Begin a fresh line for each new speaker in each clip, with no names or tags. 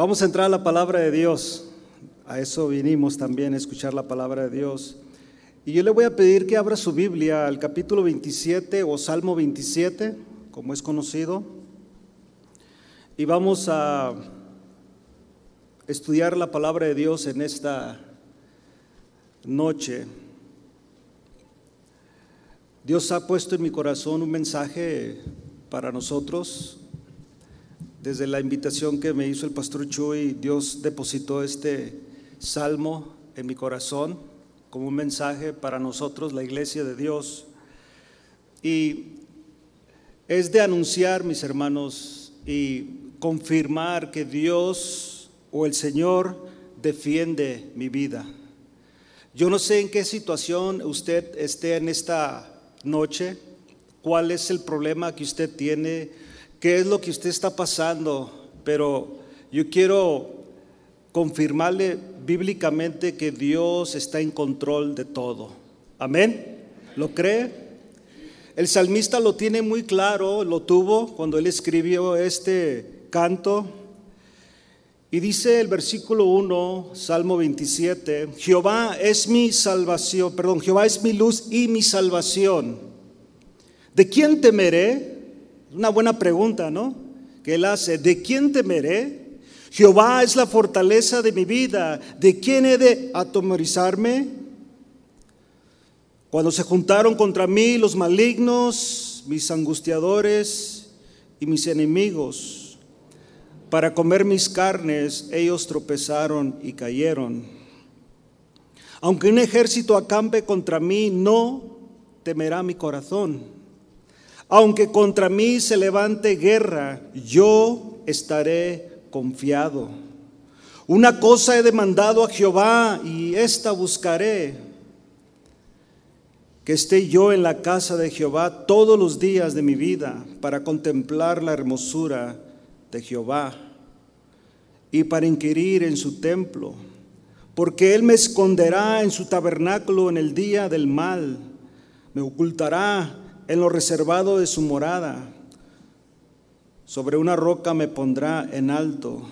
Vamos a entrar a la palabra de Dios. A eso vinimos también, a escuchar la palabra de Dios. Y yo le voy a pedir que abra su Biblia al capítulo 27 o Salmo 27, como es conocido. Y vamos a estudiar la palabra de Dios en esta noche. Dios ha puesto en mi corazón un mensaje para nosotros. Desde la invitación que me hizo el pastor Chuy, Dios depositó este salmo en mi corazón como un mensaje para nosotros, la iglesia de Dios. Y es de anunciar, mis hermanos, y confirmar que Dios o el Señor defiende mi vida. Yo no sé en qué situación usted esté en esta noche, cuál es el problema que usted tiene, qué es lo que usted está pasando, pero yo quiero confirmarle bíblicamente que Dios está en control de todo. Amén. ¿Lo cree? El salmista lo tiene muy claro, lo tuvo cuando él escribió este canto. Y dice el versículo 1, Salmo 27, Jehová es mi salvación, perdón, Jehová es mi luz y mi salvación. ¿De quién temeré? Una buena pregunta, ¿no? Que él hace, ¿de quién temeré? Jehová es la fortaleza de mi vida, ¿de quién he de atemorizarme? Cuando se juntaron contra mí los malignos, mis angustiadores y mis enemigos, para comer mis carnes, ellos tropezaron y cayeron. Aunque un ejército acampe contra mí, no temerá mi corazón. Aunque contra mí se levante guerra, yo estaré confiado. Una cosa he demandado a Jehová y esta buscaré, que esté yo en la casa de Jehová todos los días de mi vida para contemplar la hermosura de Jehová y para inquirir en su templo, porque Él me esconderá en su tabernáculo en el día del mal, me ocultará en lo reservado de su morada, sobre una roca me pondrá en alto.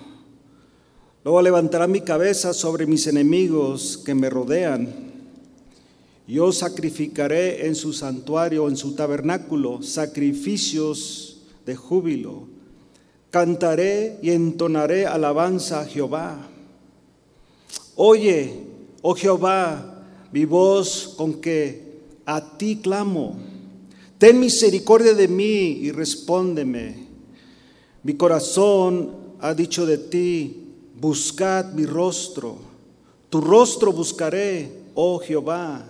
Luego levantará mi cabeza sobre mis enemigos que me rodean. Yo sacrificaré en su santuario, en su tabernáculo, sacrificios de júbilo cantaré y entonaré alabanza a Jehová. Oye, oh Jehová, mi voz con que a ti clamo. Ten misericordia de mí y respóndeme. Mi corazón ha dicho de ti, buscad mi rostro. Tu rostro buscaré, oh Jehová.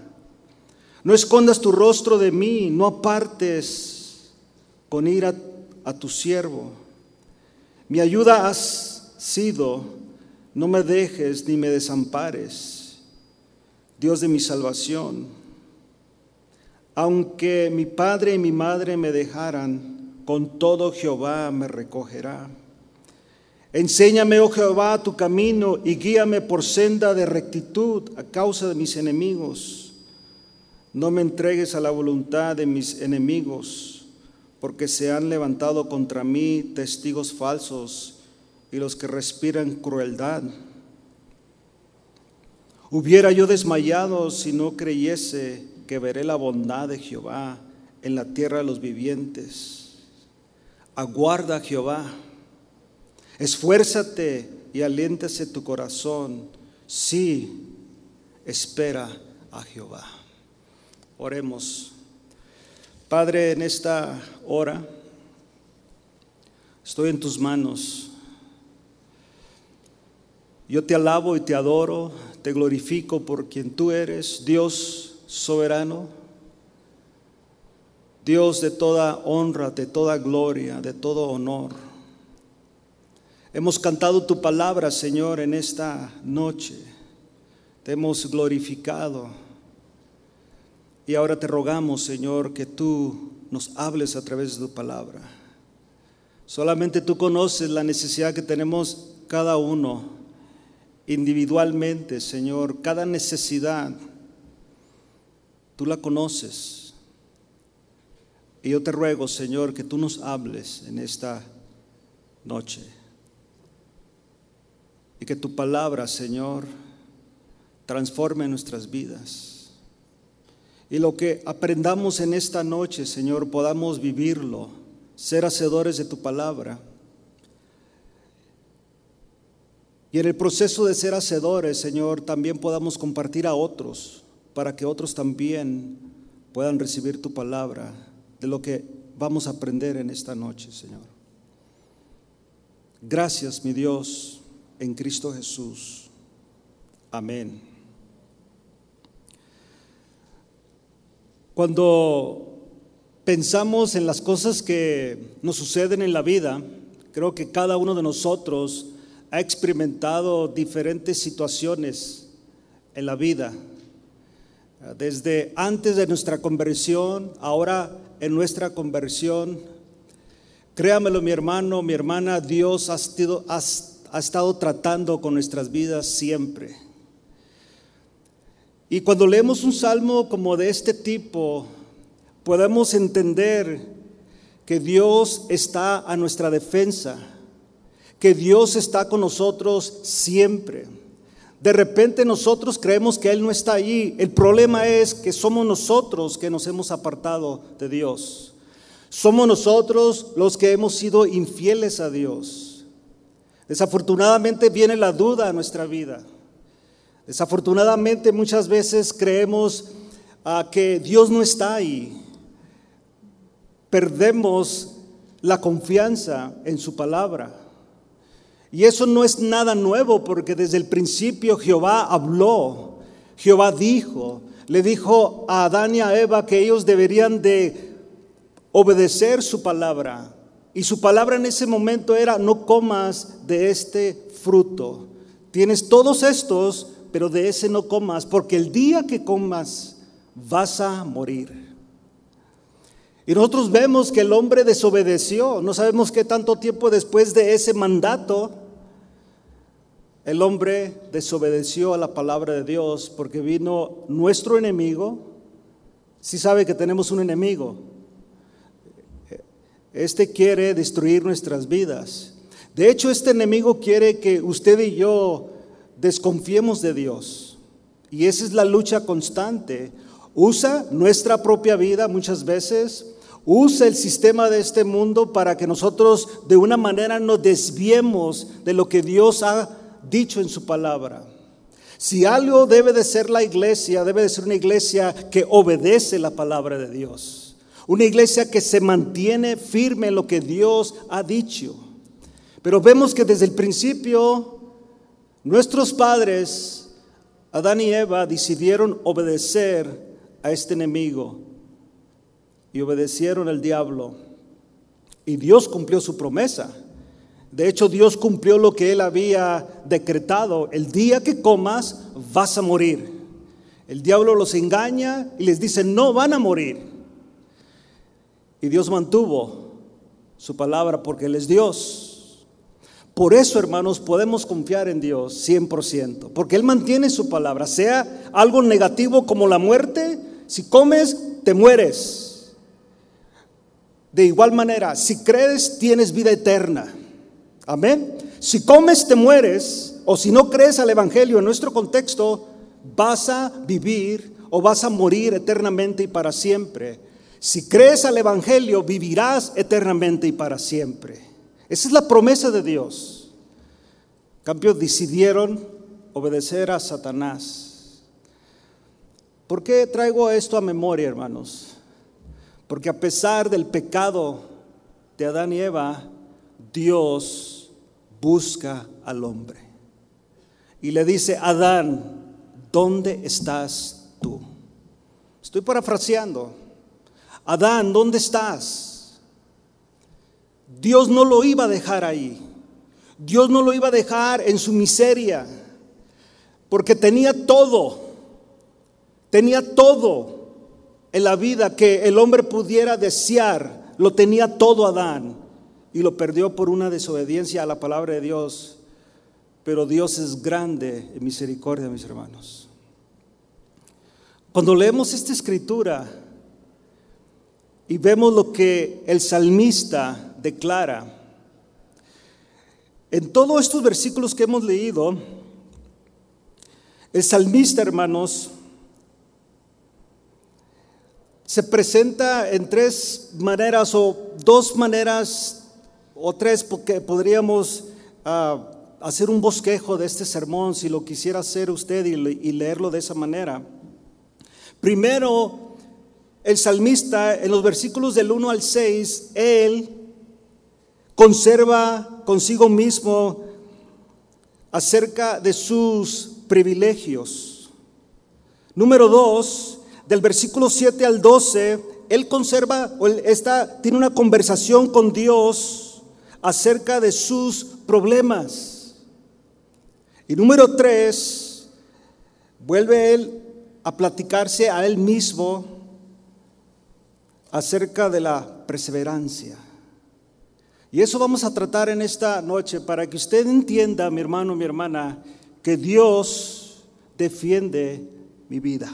No escondas tu rostro de mí, no apartes con ira a tu siervo. Mi ayuda has sido, no me dejes ni me desampares, Dios de mi salvación. Aunque mi padre y mi madre me dejaran, con todo Jehová me recogerá. Enséñame, oh Jehová, tu camino y guíame por senda de rectitud a causa de mis enemigos. No me entregues a la voluntad de mis enemigos porque se han levantado contra mí testigos falsos y los que respiran crueldad. Hubiera yo desmayado si no creyese que veré la bondad de Jehová en la tierra de los vivientes. Aguarda Jehová, esfuérzate y aliéntase tu corazón. Sí, espera a Jehová. Oremos. Padre, en esta hora estoy en tus manos. Yo te alabo y te adoro, te glorifico por quien tú eres, Dios soberano, Dios de toda honra, de toda gloria, de todo honor. Hemos cantado tu palabra, Señor, en esta noche. Te hemos glorificado. Y ahora te rogamos, Señor, que tú nos hables a través de tu palabra. Solamente tú conoces la necesidad que tenemos cada uno individualmente, Señor. Cada necesidad, tú la conoces. Y yo te ruego, Señor, que tú nos hables en esta noche. que tu palabra, Señor, transforme nuestras vidas. Y lo que aprendamos en esta noche, Señor, podamos vivirlo, ser hacedores de tu palabra. Y en el proceso de ser hacedores, Señor, también podamos compartir a otros para que otros también puedan recibir tu palabra de lo que vamos a aprender en esta noche, Señor. Gracias, mi Dios, en Cristo Jesús. Amén. Cuando pensamos en las cosas que nos suceden en la vida, creo que cada uno de nosotros ha experimentado diferentes situaciones en la vida. Desde antes de nuestra conversión, ahora en nuestra conversión. Créamelo mi hermano, mi hermana, Dios ha, ha estado tratando con nuestras vidas siempre. Y cuando leemos un salmo como de este tipo, podemos entender que Dios está a nuestra defensa que Dios está con nosotros siempre. De repente nosotros creemos que Él no está allí. El problema es que somos nosotros que nos hemos apartado de Dios. Somos nosotros los que hemos sido infieles a Dios. Desafortunadamente viene la duda a nuestra vida. Desafortunadamente muchas veces creemos ah, que Dios no está ahí. Perdemos la confianza en su palabra. Y eso no es nada nuevo porque desde el principio Jehová habló, Jehová dijo, le dijo a Adán y a Eva que ellos deberían de obedecer su palabra. Y su palabra en ese momento era, no comas de este fruto. Tienes todos estos, pero de ese no comas, porque el día que comas vas a morir. Y nosotros vemos que el hombre desobedeció. No sabemos qué tanto tiempo después de ese mandato el hombre desobedeció a la palabra de Dios porque vino nuestro enemigo. Si sabe que tenemos un enemigo. Este quiere destruir nuestras vidas. De hecho, este enemigo quiere que usted y yo desconfiemos de Dios. Y esa es la lucha constante. Usa nuestra propia vida muchas veces Usa el sistema de este mundo para que nosotros de una manera nos desviemos de lo que Dios ha dicho en su palabra. Si algo debe de ser la iglesia, debe de ser una iglesia que obedece la palabra de Dios. Una iglesia que se mantiene firme en lo que Dios ha dicho. Pero vemos que desde el principio nuestros padres, Adán y Eva, decidieron obedecer a este enemigo y obedecieron al diablo. Y Dios cumplió su promesa. De hecho, Dios cumplió lo que él había decretado. El día que comas, vas a morir. El diablo los engaña y les dice, no van a morir. Y Dios mantuvo su palabra porque Él es Dios. Por eso, hermanos, podemos confiar en Dios 100%, porque Él mantiene su palabra, sea algo negativo como la muerte, si comes, te mueres. De igual manera, si crees, tienes vida eterna. Amén. Si comes, te mueres, o si no crees al Evangelio en nuestro contexto, vas a vivir o vas a morir eternamente y para siempre. Si crees al Evangelio, vivirás eternamente y para siempre. Esa es la promesa de Dios. En cambio, decidieron obedecer a Satanás. ¿Por qué traigo esto a memoria, hermanos? Porque a pesar del pecado de Adán y Eva, Dios busca al hombre. Y le dice, Adán, ¿dónde estás tú? Estoy parafraseando. Adán, ¿dónde estás? Dios no lo iba a dejar ahí. Dios no lo iba a dejar en su miseria, porque tenía todo, tenía todo la vida que el hombre pudiera desear, lo tenía todo Adán y lo perdió por una desobediencia a la palabra de Dios. Pero Dios es grande en misericordia, mis hermanos. Cuando leemos esta escritura y vemos lo que el salmista declara, En todos estos versículos que hemos leído, el salmista, hermanos, se presenta en tres maneras o dos maneras o tres porque podríamos ah, hacer un bosquejo de este sermón si lo quisiera hacer usted y, leerlo de esa manera. Primero, el salmista en los versículos del 1 al 6, él conserva consigo mismo acerca de sus privilegios. Número dos, del versículo 7 al 12, él conserva, o está, tiene una conversación con Dios acerca de sus problemas. Y número tres, vuelve él a platicarse a él mismo acerca de la perseverancia. Y eso vamos a tratar en esta noche para que usted entienda, mi hermano, mi hermana, que Dios defiende mi vida.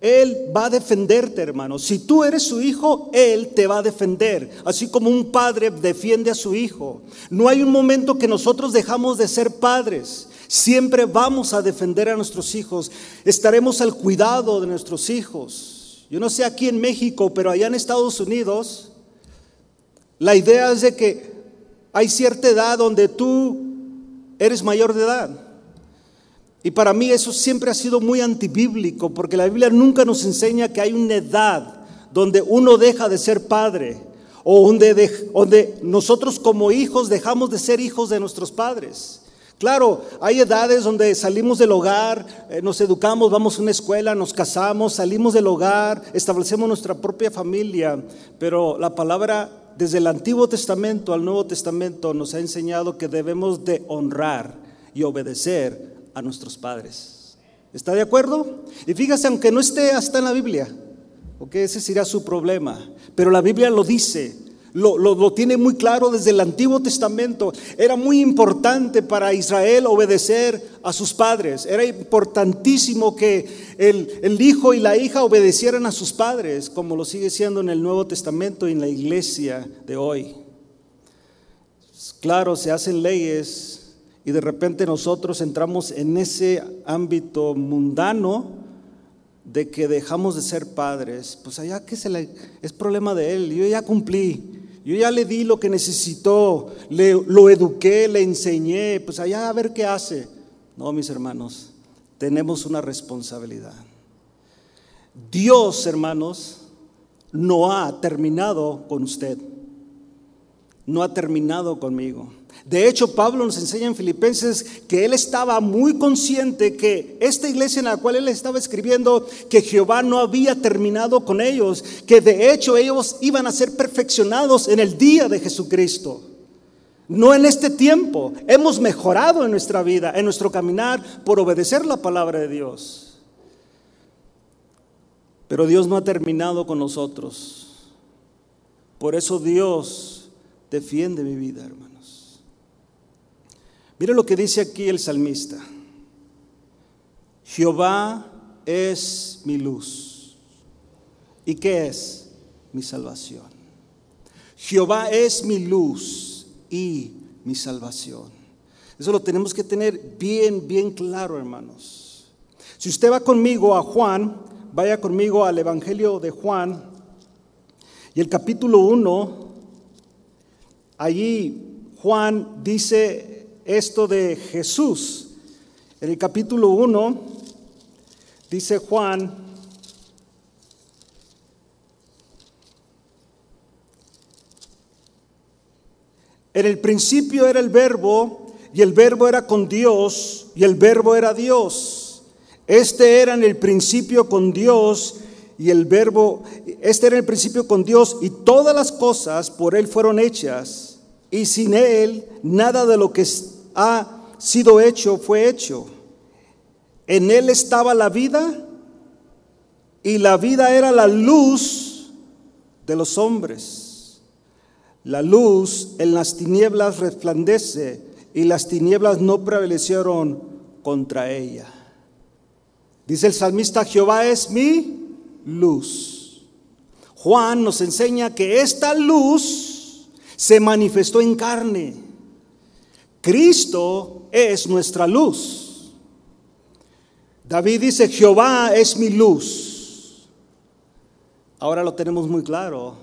Él va a defenderte, hermano. Si tú eres su hijo, Él te va a defender. Así como un padre defiende a su hijo. No hay un momento que nosotros dejamos de ser padres. Siempre vamos a defender a nuestros hijos. Estaremos al cuidado de nuestros hijos. Yo no sé aquí en México, pero allá en Estados Unidos, la idea es de que hay cierta edad donde tú eres mayor de edad. Y para mí eso siempre ha sido muy antibíblico, porque la Biblia nunca nos enseña que hay una edad donde uno deja de ser padre, o donde, nosotros como hijos dejamos de ser hijos de nuestros padres. Claro, hay edades donde salimos del hogar, eh, nos educamos, vamos a una escuela, nos casamos, salimos del hogar, establecemos nuestra propia familia, pero la palabra desde el Antiguo Testamento al Nuevo Testamento nos ha enseñado que debemos de honrar y obedecer a nuestros padres. ¿Está de acuerdo? Y fíjese, aunque no esté hasta en la Biblia, porque ese será su problema, pero la Biblia lo dice, lo, tiene muy claro desde el Antiguo Testamento. Era muy importante para Israel obedecer a sus padres. Era importantísimo que el, el, hijo y la hija obedecieran a sus padres, como lo sigue siendo en el Nuevo Testamento y en la iglesia de hoy. Claro, se hacen leyes y de repente nosotros entramos en ese ámbito mundano de que dejamos de ser padres, pues allá que se le, es problema de él, yo ya cumplí, yo ya le di lo que necesitó, le, lo eduqué, le enseñé, pues allá a ver qué hace. No, mis hermanos, tenemos una responsabilidad. Dios, hermanos, no ha terminado con usted, no ha terminado conmigo. De hecho, Pablo nos enseña en Filipenses que él estaba muy consciente que esta iglesia en la cual él estaba escribiendo, que Jehová no había terminado con ellos, que de hecho ellos iban a ser perfeccionados en el día de Jesucristo. No en este tiempo. Hemos mejorado en nuestra vida, en nuestro caminar, por obedecer la palabra de Dios. Pero Dios no ha terminado con nosotros. Por eso Dios defiende mi vida, hermano. Mire lo que dice aquí el salmista. Jehová es mi luz. ¿Y qué es? Mi salvación. Jehová es mi luz y mi salvación. Eso lo tenemos que tener bien, bien claro, hermanos. Si usted va conmigo a Juan, vaya conmigo al Evangelio de Juan y el capítulo 1, allí Juan dice esto de Jesús. En el capítulo 1 dice Juan, en el principio era el verbo y el verbo era con Dios y el verbo era Dios. Este era en el principio con Dios y el verbo, este era el principio con Dios y todas las cosas por Él fueron hechas y sin Él nada de lo que ha sido hecho fue hecho. En Él estaba la vida y la vida era la luz de los hombres. La luz en las tinieblas resplandece y las tinieblas no prevalecieron contra ella. Dice el salmista, Jehová es mi luz. Juan nos enseña que esta luz se manifestó en carne Cristo es nuestra luz. David dice, Jehová es mi luz. Ahora lo tenemos muy claro.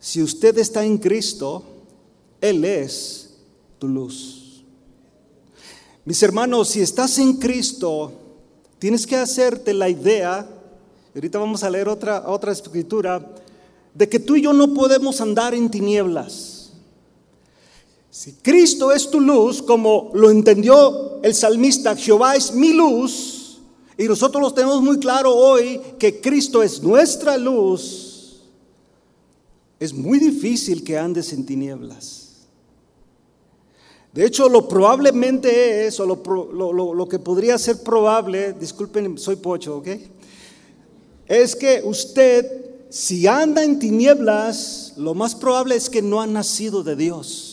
Si usted está en Cristo, Él es tu luz. Mis hermanos, si estás en Cristo, tienes que hacerte la idea, ahorita vamos a leer otra, otra escritura, de que tú y yo no podemos andar en tinieblas. Si Cristo es tu luz, como lo entendió el salmista, Jehová es mi luz, y nosotros lo tenemos muy claro hoy que Cristo es nuestra luz, es muy difícil que andes en tinieblas. De hecho, lo probablemente es, o lo, lo, que podría ser probable, disculpen, soy pocho, ¿ok? Es que usted si anda en tinieblas, lo más probable es que no ha nacido de Dios.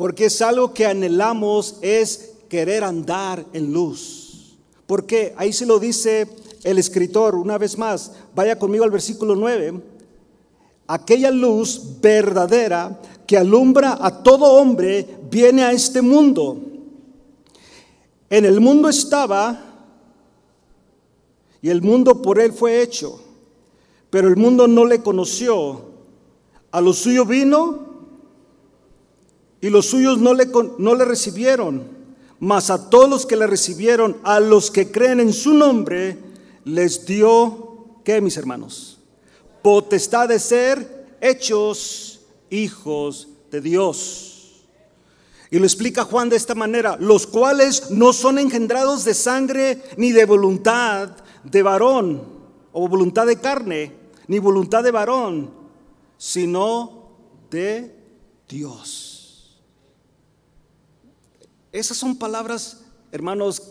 Porque es algo que anhelamos, es querer andar en luz. Porque ahí se lo dice el escritor una vez más. Vaya conmigo al versículo 9. Aquella luz verdadera que alumbra a todo hombre viene a este mundo. En el mundo estaba y el mundo por él fue hecho, pero el mundo no le conoció. A lo suyo vino y los suyos no le, no le recibieron, mas a todos los que le recibieron, a los que creen en su nombre, les dio, ¿qué mis hermanos? Potestad de ser hechos hijos de Dios. Y lo explica Juan de esta manera, los cuales no son engendrados de sangre ni de voluntad, de varón o voluntad de carne, ni voluntad de varón, sino de Dios. Esas son palabras, hermanos,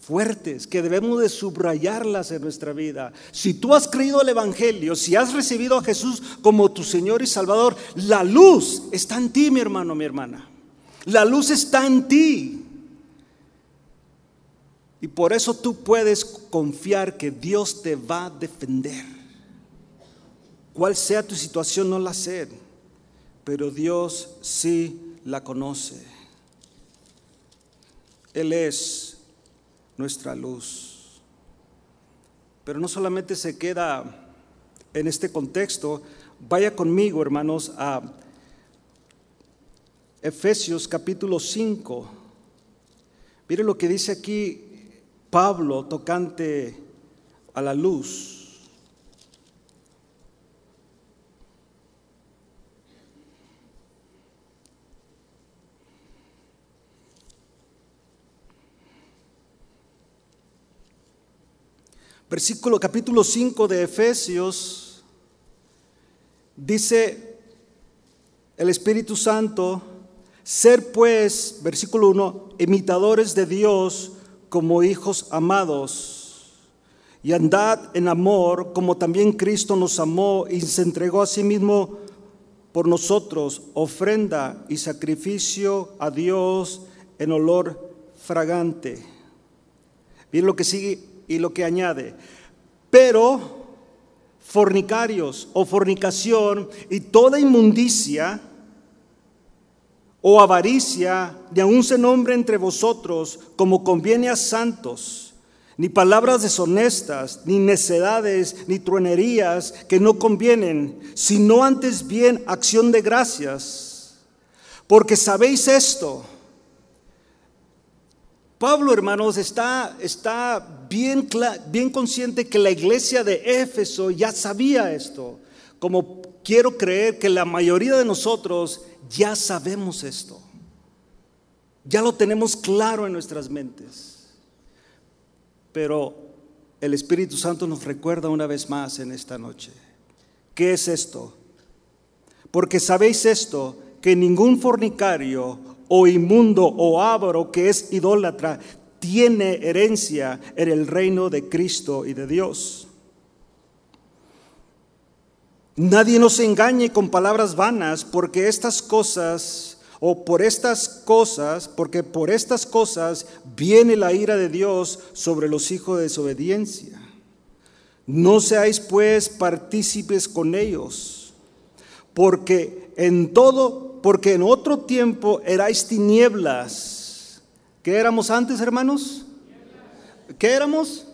fuertes que debemos de subrayarlas en nuestra vida. Si tú has creído el Evangelio, si has recibido a Jesús como tu Señor y Salvador, la luz está en ti, mi hermano, mi hermana. La luz está en ti. Y por eso tú puedes confiar que Dios te va a defender. Cual sea tu situación, no la sé, pero Dios sí la conoce. Él es nuestra luz. Pero no solamente se queda en este contexto, vaya conmigo, hermanos, a Efesios capítulo 5. Mire lo que dice aquí Pablo tocante a la luz. Versículo capítulo 5 de Efesios dice el Espíritu Santo, ser pues, versículo 1, imitadores de Dios como hijos amados y andad en amor como también Cristo nos amó y se entregó a sí mismo por nosotros, ofrenda y sacrificio a Dios en olor fragante. Miren lo que sigue y lo que añade. Pero fornicarios o fornicación y toda inmundicia, o avaricia, ni aun se nombre entre vosotros como conviene a santos, ni palabras deshonestas, ni necedades, ni truenerías que no convienen, sino antes bien acción de gracias. Porque sabéis esto. Pablo, hermanos, está, está bien, bien consciente que la iglesia de Éfeso ya sabía esto. Como quiero creer que la mayoría de nosotros ya sabemos esto. Ya lo tenemos claro en nuestras mentes. Pero el Espíritu Santo nos recuerda una vez más en esta noche. ¿Qué es esto? Porque sabéis esto, que ningún fornicario o inmundo o avaro que es idólatra tiene herencia en el reino de Cristo y de Dios. Nadie nos engañe con palabras vanas, porque estas cosas, o por estas cosas, porque por estas cosas viene la ira de Dios sobre los hijos de desobediencia. No seáis pues partícipes con ellos, porque en todo, porque en otro tiempo erais tinieblas. ¿Qué éramos antes, hermanos? ¿Qué éramos?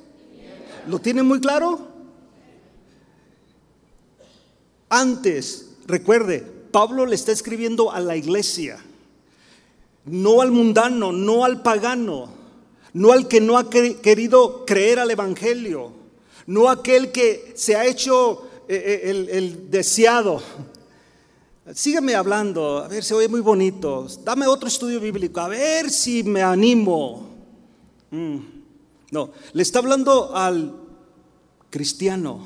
¿Lo tienen muy claro? Antes, recuerde, Pablo le está escribiendo a la iglesia, no al mundano, no al pagano, no al que no ha querido creer al Evangelio, no aquel que se ha hecho eh, eh, el, deseado. Sígueme hablando, a ver, se oye muy bonito. Dame otro estudio bíblico, a ver si me animo. Mm, no, le está hablando al cristiano,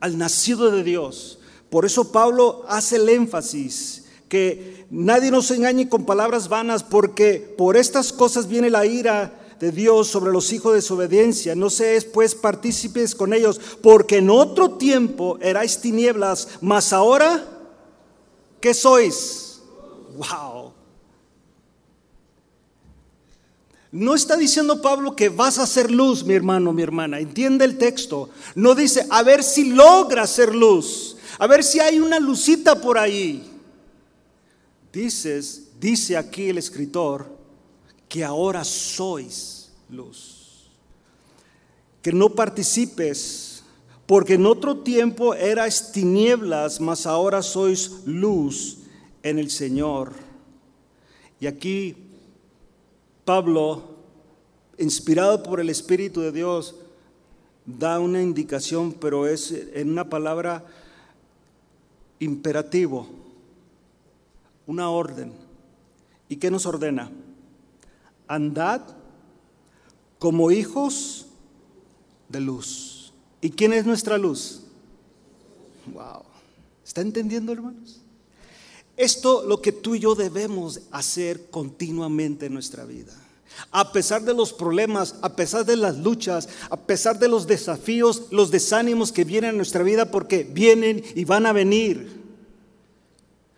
al nacido de Dios. Por eso Pablo hace el énfasis que nadie nos engañe con palabras vanas, porque por estas cosas viene la ira de Dios sobre los hijos de desobediencia. No seáis pues partícipes con ellos, porque en otro tiempo erais tinieblas, mas ahora, ¿qué sois? Wow. No está diciendo Pablo que vas a ser luz, mi hermano, mi hermana. Entiende el texto. No dice, a ver si logra ser luz. A ver si hay una lucita por ahí. Dices, dice aquí el escritor, que ahora sois luz. Que no participes, porque en otro tiempo eras tinieblas, mas ahora sois luz en el Señor. Y aquí Pablo, inspirado por el Espíritu de Dios, da una indicación, pero es en una palabra imperativo, una orden. ¿Y qué nos ordena? andad como hijos de luz. ¿Y quién es nuestra luz? Wow. ¿Está entendiendo, hermanos? Esto lo que tú y yo debemos hacer continuamente en nuestra vida. A pesar de los problemas, a pesar de las luchas, a pesar de los desafíos, los desánimos que vienen en nuestra vida, porque vienen y van a venir.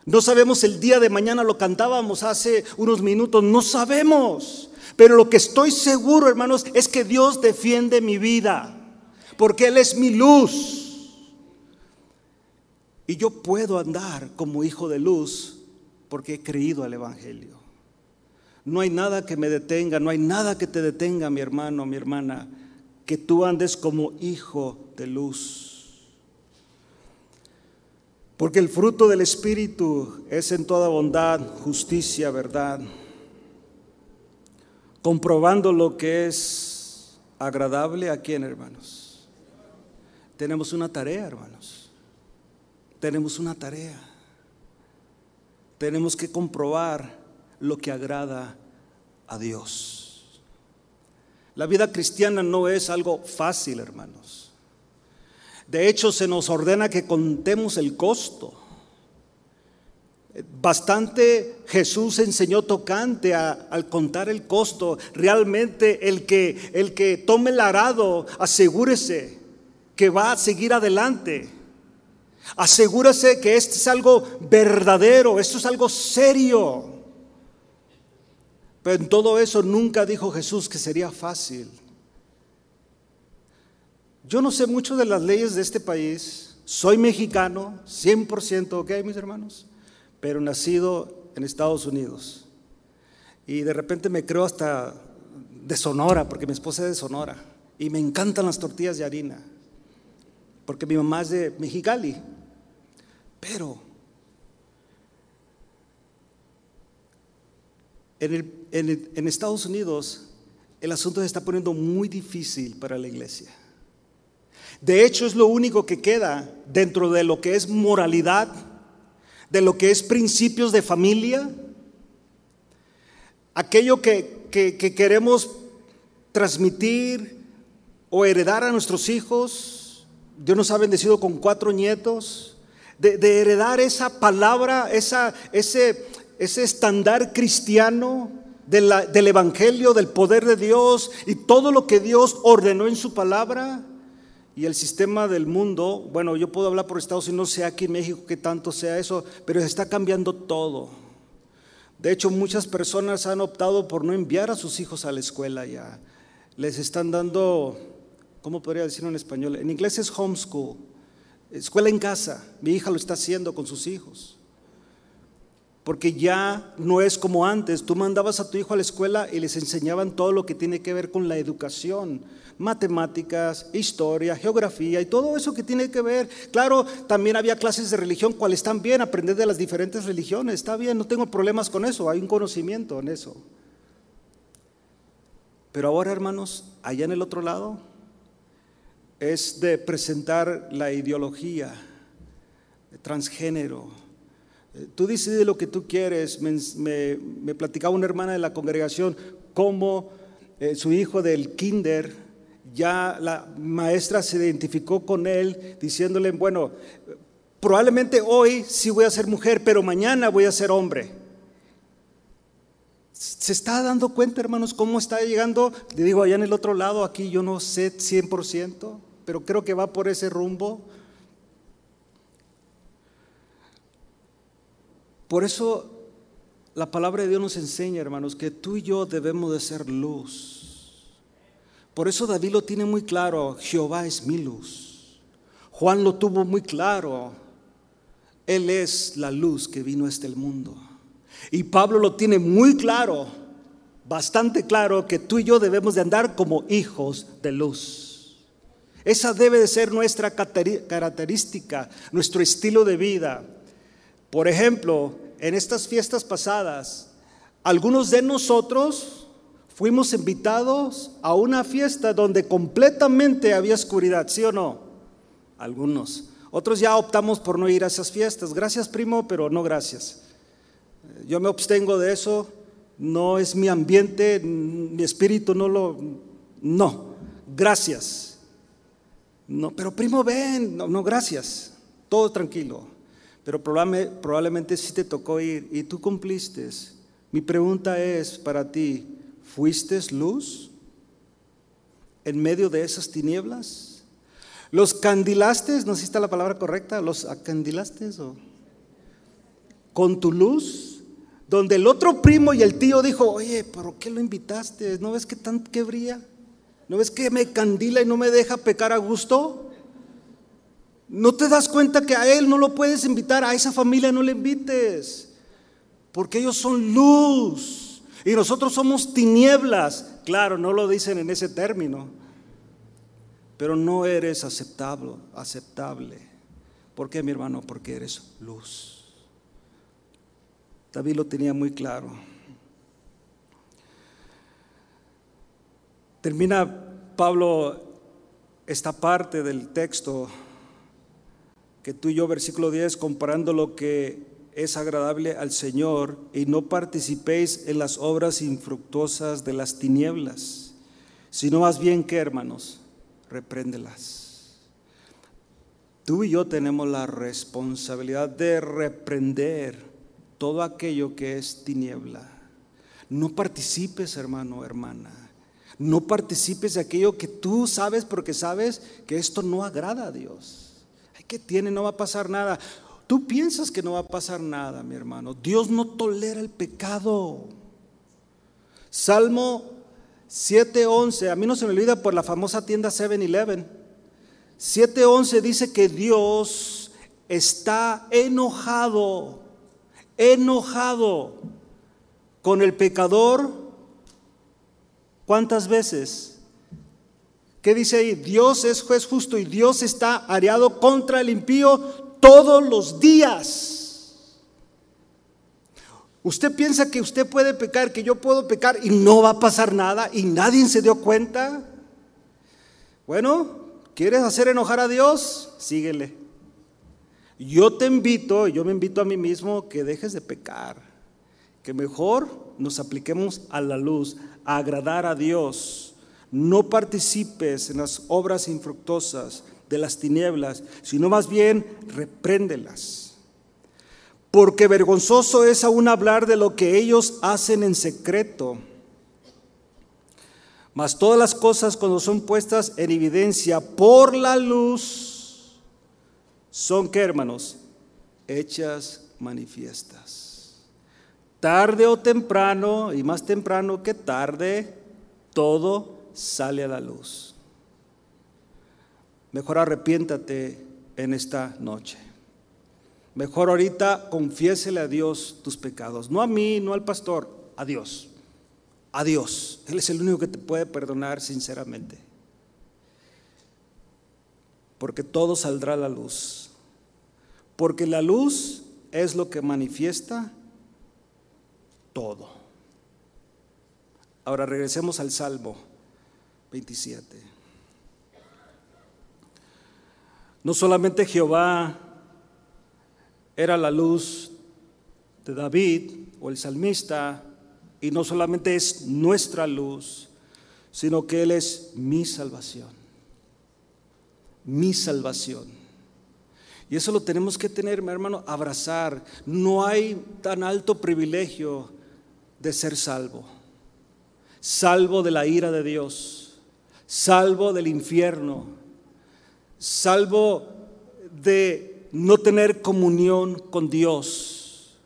No sabemos el día de mañana, lo cantábamos hace unos minutos, no sabemos. Pero lo que estoy seguro, hermanos, es que Dios defiende mi vida, porque Él es mi luz. Y yo puedo andar como hijo de luz porque he creído al Evangelio. No hay nada que me detenga, no hay nada que te detenga, mi hermano, mi hermana, que tú andes como hijo de luz. Porque el fruto del Espíritu es en toda bondad, justicia, verdad, comprobando lo que es agradable a quién, hermanos. Tenemos una tarea, hermanos. Tenemos una tarea. Tenemos que comprobar lo que agrada a Dios. La vida cristiana no es algo fácil, hermanos. De hecho, se nos ordena que contemos el costo. Bastante Jesús enseñó tocante al contar el costo. Realmente el que, el que tome el arado, asegúrese que va a seguir adelante. Asegúrese que esto es algo verdadero, esto es algo serio. Pero en todo eso nunca dijo Jesús que sería fácil. Yo no sé mucho de las leyes de este país, soy mexicano, 100%, ¿ok, mis hermanos? Pero nacido en Estados Unidos. Y de repente me creo hasta de Sonora, porque mi esposa es de Sonora. Y me encantan las tortillas de harina, porque mi mamá es de Mexicali. Pero en, en Estados Unidos el asunto se está poniendo muy difícil para la iglesia. De hecho, es lo único que queda dentro de lo que es moralidad, de lo que es principios de familia, aquello que, queremos transmitir o heredar a nuestros hijos. Dios nos ha bendecido con cuatro nietos. De, heredar esa palabra, esa, ese, ese estándar cristiano del Evangelio, del poder de Dios y todo lo que Dios ordenó en su palabra. Y el sistema del mundo, bueno, yo puedo hablar por Estados Unidos, sé aquí en México que tanto sea eso, pero está cambiando todo. De hecho, muchas personas han optado por no enviar a sus hijos a la escuela ya. Les están dando, ¿cómo podría decirlo en español? En inglés es homeschool. Escuela en casa, mi hija lo está haciendo con sus hijos. Porque ya no es como antes, tú mandabas a tu hijo a la escuela y les enseñaban todo lo que tiene que ver con la educación, matemáticas, historia, geografía y todo eso que tiene que ver. Claro, también había clases de religión, cuales están bien, aprender de las diferentes religiones, está bien, no tengo problemas con eso, hay un conocimiento en eso. Pero ahora, hermanos, allá en el otro lado, es de presentar la ideología transgénero. Eh, tú decides lo que tú quieres. Me, platicaba una hermana de la congregación cómo eh, su hijo del kinder, ya la maestra se identificó con él diciéndole, bueno, probablemente hoy sí voy a ser mujer, pero mañana voy a ser hombre. ¿Se está dando cuenta, hermanos, cómo está llegando? Le digo, allá en el otro lado, aquí yo no sé 100% pero creo que va por ese rumbo. Por eso la palabra de Dios nos enseña, hermanos, que tú y yo debemos de ser luz. Por eso David lo tiene muy claro, Jehová es mi luz. Juan lo tuvo muy claro, Él es la luz que vino a este mundo. Y Pablo lo tiene muy claro, bastante claro, que tú y yo debemos de andar como hijos de luz. Esa debe de ser nuestra característica, nuestro estilo de vida. Por ejemplo, en estas fiestas pasadas, algunos de nosotros fuimos invitados a una fiesta donde completamente había oscuridad, ¿sí o no? Algunos. Otros ya optamos por no ir a esas fiestas. Gracias, primo, pero no gracias. Yo me abstengo de eso. No es mi ambiente, mi espíritu no lo... No, gracias. No, pero primo, ven, no, gracias, todo tranquilo. Pero probablemente, sí te tocó ir y tú cumpliste. Mi pregunta es para ti, ¿fuiste luz en medio de esas tinieblas? ¿Los candilaste? ¿No sé si la palabra correcta? ¿Los acandilaste o? Con tu luz, donde el otro primo y el tío dijo, oye, ¿pero qué lo invitaste? ¿No ves que tan que brilla? ¿No ves que me candila y no me deja pecar a gusto? ¿No te das cuenta que a él no lo puedes invitar, a esa familia no le invites? Porque ellos son luz y nosotros somos tinieblas. Claro, no lo dicen en ese término, pero no eres aceptable, aceptable. ¿Por qué, mi hermano? Porque eres luz. David lo tenía muy claro. Termina Pablo esta parte del texto que tú y yo, versículo 10, comparando lo que es agradable al Señor y no participéis en las obras infructuosas de las tinieblas, sino más bien que, hermanos, repréndelas. Tú y yo tenemos la responsabilidad de reprender todo aquello que es tiniebla. No participes, hermano, hermana. No participes de aquello que tú sabes porque sabes que esto no agrada a Dios. Ay, ¿qué tiene? No va a pasar nada. Tú piensas que no va a pasar nada, mi hermano. Dios no tolera el pecado. Salmo 7:11, a mí no se me olvida por la famosa tienda 7-Eleven. 7:11 dice que Dios está enojado, enojado con el pecador ¿Cuántas veces? ¿Qué dice ahí? Dios es juez justo y Dios está areado contra el impío todos los días. ¿Usted piensa que usted puede pecar, que yo puedo pecar y no va a pasar nada y nadie se dio cuenta? Bueno, ¿quieres hacer enojar a Dios? Síguele. Yo te invito, yo me invito a mí mismo que dejes de pecar, que mejor nos apliquemos a la luz, agradar a Dios. No participes en las obras infructuosas de las tinieblas, sino más bien repréndelas. Porque vergonzoso es aún hablar de lo que ellos hacen en secreto. Mas todas las cosas cuando son puestas en evidencia por la luz, son que hermanos, hechas manifiestas. Tarde o temprano, y más temprano que tarde, todo sale a la luz. Mejor arrepiéntate en esta noche. Mejor ahorita confiésele a Dios tus pecados, no a mí, no al pastor, a Dios. A Dios. Él es el único que te puede perdonar sinceramente. Porque todo saldrá a la luz. Porque la luz es lo que manifiesta todo. Ahora regresemos al Salmo 27. No solamente Jehová era la luz de David o el salmista, y no solamente es nuestra luz, sino que Él es mi salvación. Mi salvación. Y eso lo tenemos que tener, mi hermano, abrazar. No hay tan alto privilegio de ser salvo. Salvo de la ira de Dios, salvo del infierno, salvo de no tener comunión con Dios.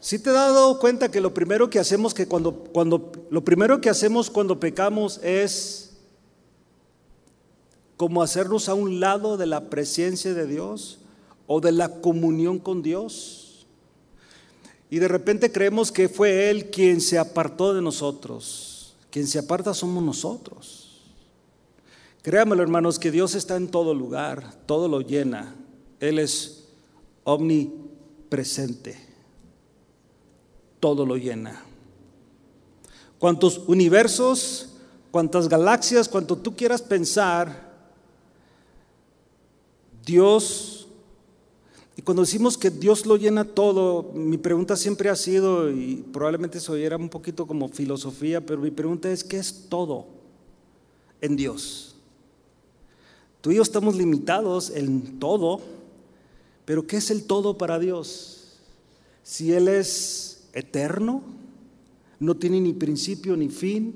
Si te has dado cuenta que lo primero que hacemos que cuando, cuando lo primero que hacemos cuando pecamos es como hacernos a un lado de la presencia de Dios o de la comunión con Dios. Y de repente creemos que fue Él quien se apartó de nosotros. Quien se aparta somos nosotros. Créanmelo hermanos que Dios está en todo lugar, todo lo llena. Él es omnipresente. Todo lo llena. Cuantos universos, cuantas galaxias, cuanto tú quieras pensar, Dios, y cuando decimos que Dios lo llena todo, mi pregunta siempre ha sido, y probablemente se oyera un poquito como filosofía, pero mi pregunta es, ¿qué es todo en Dios? Tú y yo estamos limitados en todo, pero ¿qué es el todo para Dios? Si Él es eterno, no tiene ni principio ni fin.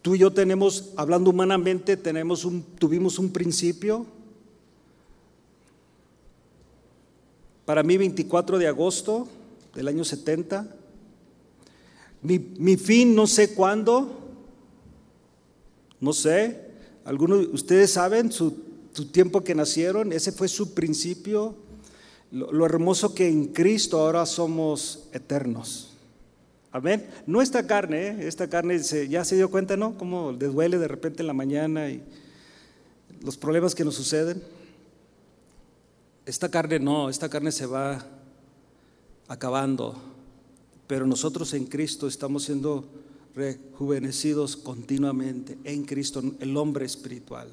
Tú y yo tenemos, hablando humanamente, tenemos un, tuvimos un principio, Para mí, 24 de agosto del año 70. Mi, fin no sé cuándo, no sé. Algunos de ustedes saben su, tiempo que nacieron, ese fue su principio. Lo, hermoso que en Cristo ahora somos eternos. Amén. No esta carne, ¿eh? esta carne ya se dio cuenta, ¿no? Cómo le duele de repente en la mañana y los problemas que nos suceden. Esta carne no, esta carne se va acabando, pero nosotros en Cristo estamos siendo rejuvenecidos continuamente, en Cristo, el hombre espiritual.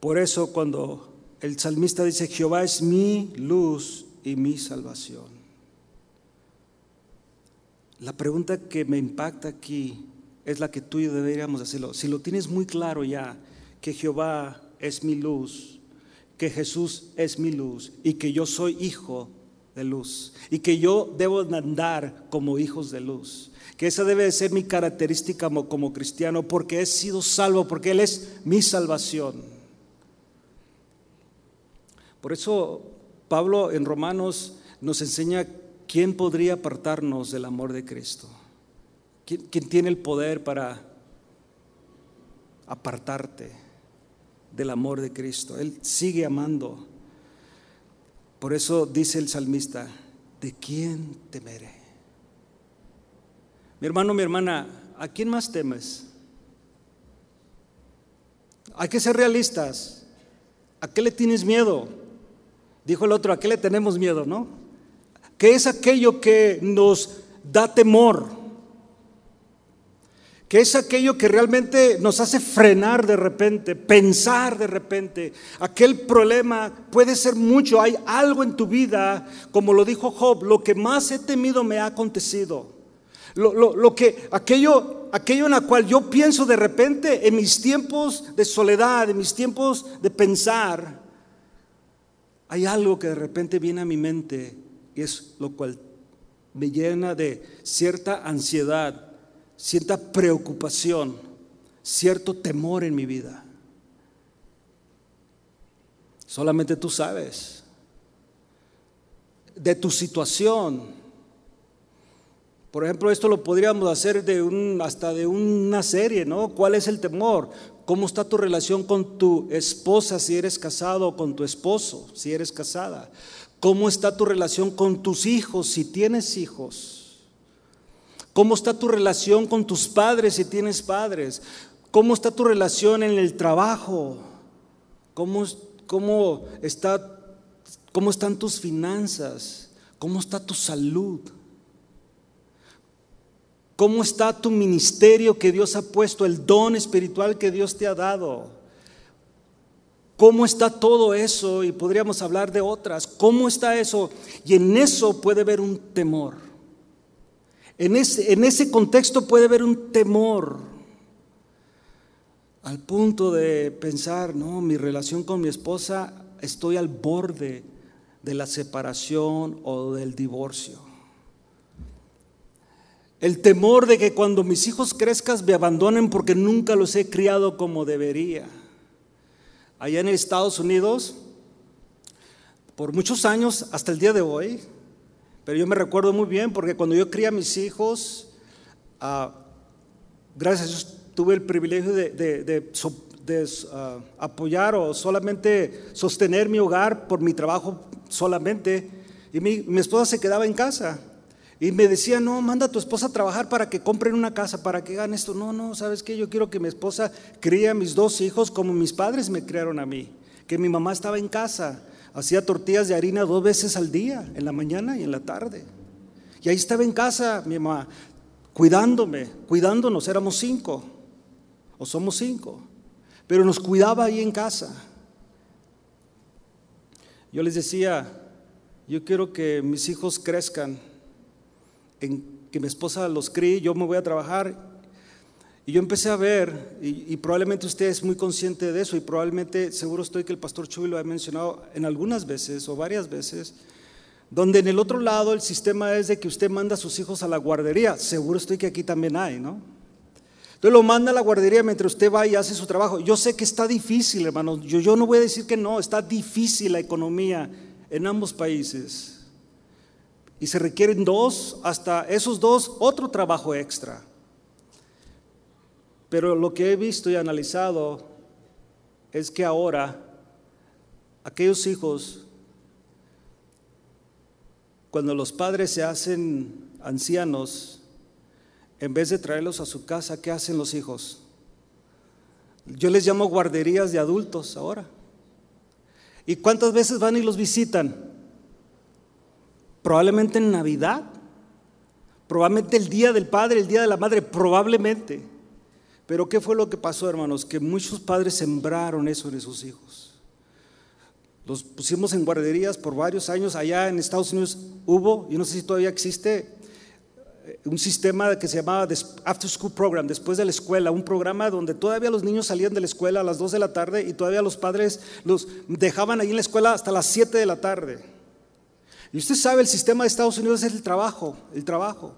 Por eso cuando el salmista dice, Jehová es mi luz y mi salvación. La pregunta que me impacta aquí es la que tú y yo deberíamos hacerlo. Si lo tienes muy claro ya, que Jehová es mi luz que Jesús es mi luz y que yo soy hijo de luz y que yo debo andar como hijos de luz. Que esa debe de ser mi característica como, cristiano porque he sido salvo, porque Él es mi salvación. Por eso Pablo en Romanos nos enseña quién podría apartarnos del amor de Cristo. ¿Quién, quién tiene el poder para apartarte? Del amor de Cristo. Él sigue amando. Por eso dice el salmista, ¿de quién temeré? Mi hermano, mi hermana, ¿a quién más temes? Hay que ser realistas. ¿A qué le tienes miedo? Dijo el otro, ¿a qué le tenemos miedo, no? ¿Qué es aquello que nos da temor? Que es aquello que realmente nos hace frenar de repente, pensar de repente. Aquel problema puede ser mucho, hay algo en tu vida, como lo dijo Job, lo que más he temido me ha acontecido. Lo, que, aquello, aquello en la cual yo pienso de repente en mis tiempos de soledad, en mis tiempos de pensar, hay algo que de repente viene a mi mente y es lo cual me llena de cierta ansiedad cierta preocupación, cierto temor en mi vida. Solamente tú sabes de tu situación. Por ejemplo, esto lo podríamos hacer de un, hasta de una serie, ¿no? ¿Cuál es el temor? ¿Cómo está tu relación con tu esposa si eres casado o con tu esposo si eres casada? ¿Cómo está tu relación con tus hijos si tienes hijos? ¿Cómo está tu relación con tus padres si tienes padres? ¿Cómo está tu relación en el trabajo? ¿Cómo, cómo, está, cómo están tus finanzas? ¿Cómo está tu salud? ¿Cómo está tu ministerio que Dios ha puesto, el don espiritual que Dios te ha dado? ¿Cómo está todo eso? Y podríamos hablar de otras. ¿Cómo está eso? Y en eso puede haber un temor. En ese, en ese contexto puede haber un temor. Al punto de pensar, no, mi relación con mi esposa, estoy al borde de la separación o del divorcio. El temor de que cuando mis hijos crezcan me abandonen porque nunca los he criado como debería. Allá en Estados Unidos, por muchos años, hasta el día de hoy, pero yo me recuerdo muy bien porque cuando yo cría a mis hijos, ah, gracias a Dios tuve el privilegio de, ah, apoyar o solamente sostener mi hogar por mi trabajo solamente, y mi, mi esposa se quedaba en casa. Y me decía, no, manda a tu esposa a trabajar para que compren una casa, para que hagan esto. No, no, ¿sabes qué? Yo quiero que mi esposa críe a mis dos hijos como mis padres me criaron a mí. Que mi mamá estaba en casa, hacía tortillas de harina dos veces al día, en la mañana y en la tarde. Y ahí estaba en casa mi mamá, cuidándome, cuidándonos, éramos cinco, o somos cinco, pero nos cuidaba ahí en casa. Yo les decía, yo quiero que mis hijos crezcan en que mi esposa los críe, yo me voy a trabajar. Y yo empecé a ver, y, probablemente usted es muy consciente de eso, y probablemente seguro estoy que el pastor Chuy lo ha mencionado en algunas veces o varias veces, donde en el otro lado el sistema es de que usted manda a sus hijos a la guardería. Seguro estoy que aquí también hay, ¿no? Entonces lo manda a la guardería mientras usted va y hace su trabajo. Yo sé que está difícil, hermano. Yo, yo no voy a decir que no, está difícil la economía en ambos países. Y se requieren dos, hasta esos dos, otro trabajo extra. Pero lo que he visto y analizado es que ahora aquellos hijos, cuando los padres se hacen ancianos, en vez de traerlos a su casa, ¿qué hacen los hijos? Yo les llamo guarderías de adultos ahora. ¿Y cuántas veces van y los visitan? probablemente en Navidad, probablemente el día del padre, el día de la madre, probablemente. Pero ¿qué fue lo que pasó, hermanos? Que muchos padres sembraron eso en sus hijos. Los pusimos en guarderías por varios años. Allá en Estados Unidos hubo, yo no sé si todavía existe, eh, un sistema que se llamaba After School Program, después de la escuela, un programa donde todavía los niños salían de la escuela a las 2 de la tarde y todavía los padres los dejaban ahí en la escuela hasta las 7 de la tarde. Y usted sabe, el sistema de Estados Unidos es el trabajo, el trabajo.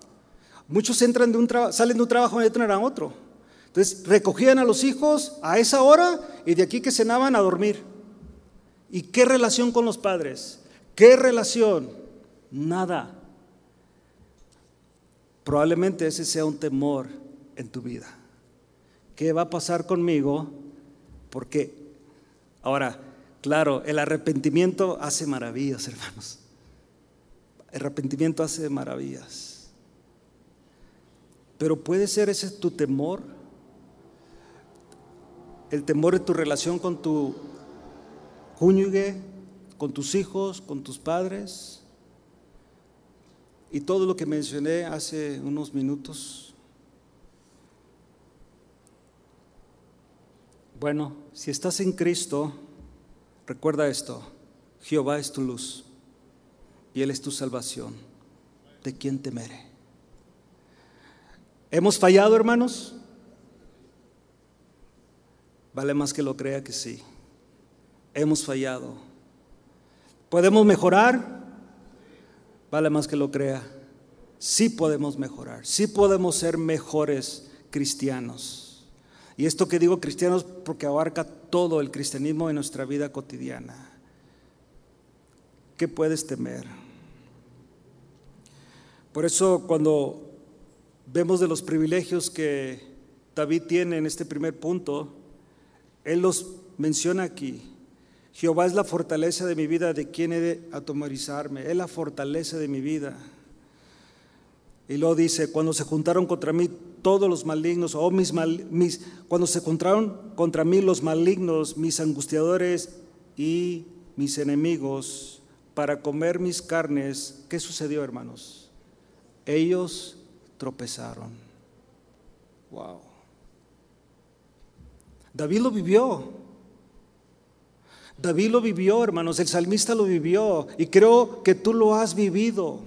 Muchos entran de un salen de un trabajo y entran a otro. Entonces recogían a los hijos a esa hora y de aquí que cenaban a dormir. ¿Y qué relación con los padres? ¿Qué relación? Nada. Probablemente ese sea un temor en tu vida. ¿Qué va a pasar conmigo? Porque, ahora, claro, el arrepentimiento hace maravillas, hermanos. El arrepentimiento hace maravillas. Pero puede ser ese tu temor, el temor de tu relación con tu cónyuge, con tus hijos, con tus padres, y todo lo que mencioné hace unos minutos. Bueno, si estás en Cristo, recuerda esto, Jehová es tu luz y Él es tu salvación. ¿De quién temeré? ¿Hemos fallado, hermanos? Vale más que lo crea que sí. Hemos fallado. ¿Podemos mejorar? Vale más que lo crea. Sí podemos mejorar. Sí podemos ser mejores cristianos. Y esto que digo cristianos porque abarca todo el cristianismo en nuestra vida cotidiana. ¿Qué puedes temer? Por eso cuando vemos de los privilegios que David tiene en este primer punto, Él los menciona aquí. Jehová es la fortaleza de mi vida, de quien he de atomorizarme. Es la fortaleza de mi vida. Y luego dice, cuando se juntaron contra mí todos los malignos, o mis, mis, cuando se contra mí los malignos, mis angustiadores y mis enemigos, para comer mis carnes, ¿qué sucedió, hermanos? Ellos tropezaron. Wow. David lo vivió. David lo vivió, hermanos, el salmista lo vivió y creo que tú lo has vivido.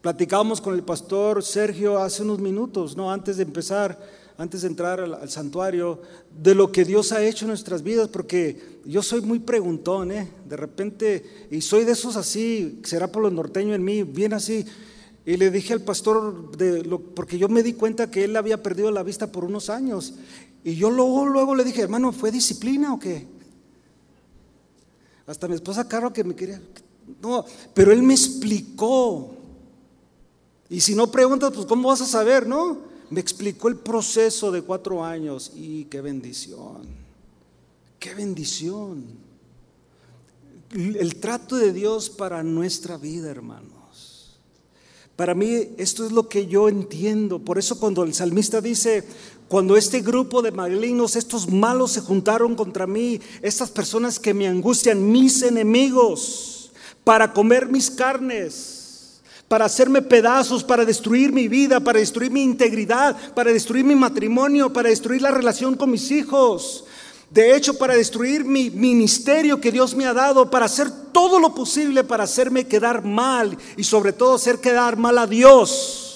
Platicábamos con el pastor Sergio hace unos minutos, ¿no? Antes de empezar, antes de entrar al, santuario, de lo que Dios ha hecho en nuestras vidas, porque yo soy muy preguntón, ¿eh? De repente, y soy de esos así, será por lo norteño en mí, bien así. Y le dije al pastor, de lo, porque yo me di cuenta que él había perdido la vista por unos años. Y yo luego, luego le dije, hermano, ¿fue disciplina o qué? Hasta mi esposa Carlos que me quería. No, pero él me explicó. Y si no preguntas, pues ¿cómo vas a saber, no? Me explicó el proceso de cuatro años y qué bendición. Qué bendición. El trato de Dios para nuestra vida, hermanos. Para mí esto es lo que yo entiendo. Por eso cuando el salmista dice, cuando este grupo de malignos, estos malos se juntaron contra mí, estas personas que me angustian, mis enemigos, para comer mis carnes, para hacerme pedazos, para destruir mi vida, para destruir mi integridad, para destruir mi matrimonio, para destruir la relación con mis hijos. De hecho, para destruir mi ministerio que Dios me ha dado, para hacer todo lo posible para hacerme quedar mal y sobre todo hacer quedar mal a Dios.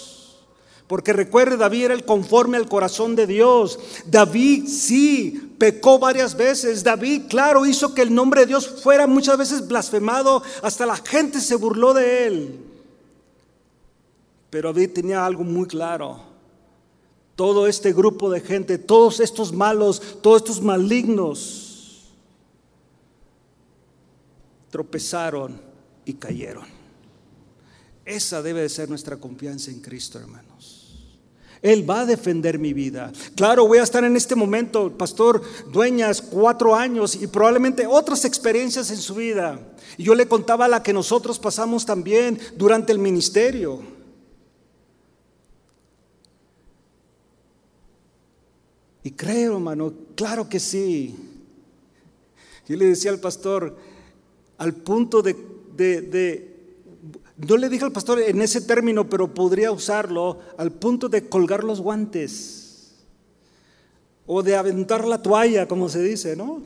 Porque recuerde, David era el conforme al corazón de Dios. David sí pecó varias veces. David, claro, hizo que el nombre de Dios fuera muchas veces blasfemado. Hasta la gente se burló de él. Pero David tenía algo muy claro. Todo este grupo de gente, todos estos malos, todos estos malignos, tropezaron y cayeron. Esa debe de ser nuestra confianza en Cristo, hermanos. Él va a defender mi vida. Claro, voy a estar en este momento, pastor Dueñas, cuatro años y probablemente otras experiencias en su vida. Y yo le contaba la que nosotros pasamos también durante el ministerio. Y creo, hermano, claro que sí. Yo le decía al pastor, al punto de, de no le dije al pastor en ese término, pero podría usarlo al punto de colgar los guantes o de aventar la toalla, como se dice, ¿no?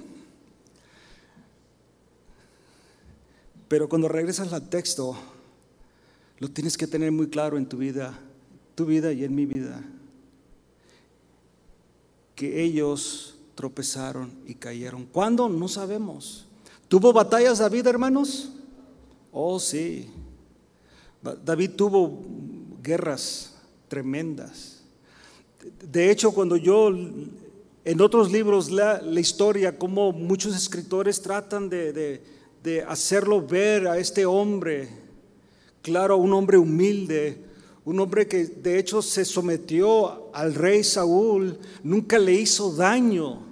Pero cuando regresas al texto, lo tienes que tener muy claro en tu vida, tu vida y en mi vida, que ellos tropezaron y cayeron. ¿Cuándo? No sabemos. ¿Tuvo batallas David, hermanos? Oh, sí. David tuvo guerras tremendas. De hecho, cuando yo en otros libros la, historia, como muchos escritores tratan de, de, hacerlo ver a este hombre, claro, un hombre humilde, un hombre que de hecho se sometió al rey Saúl, nunca le hizo daño,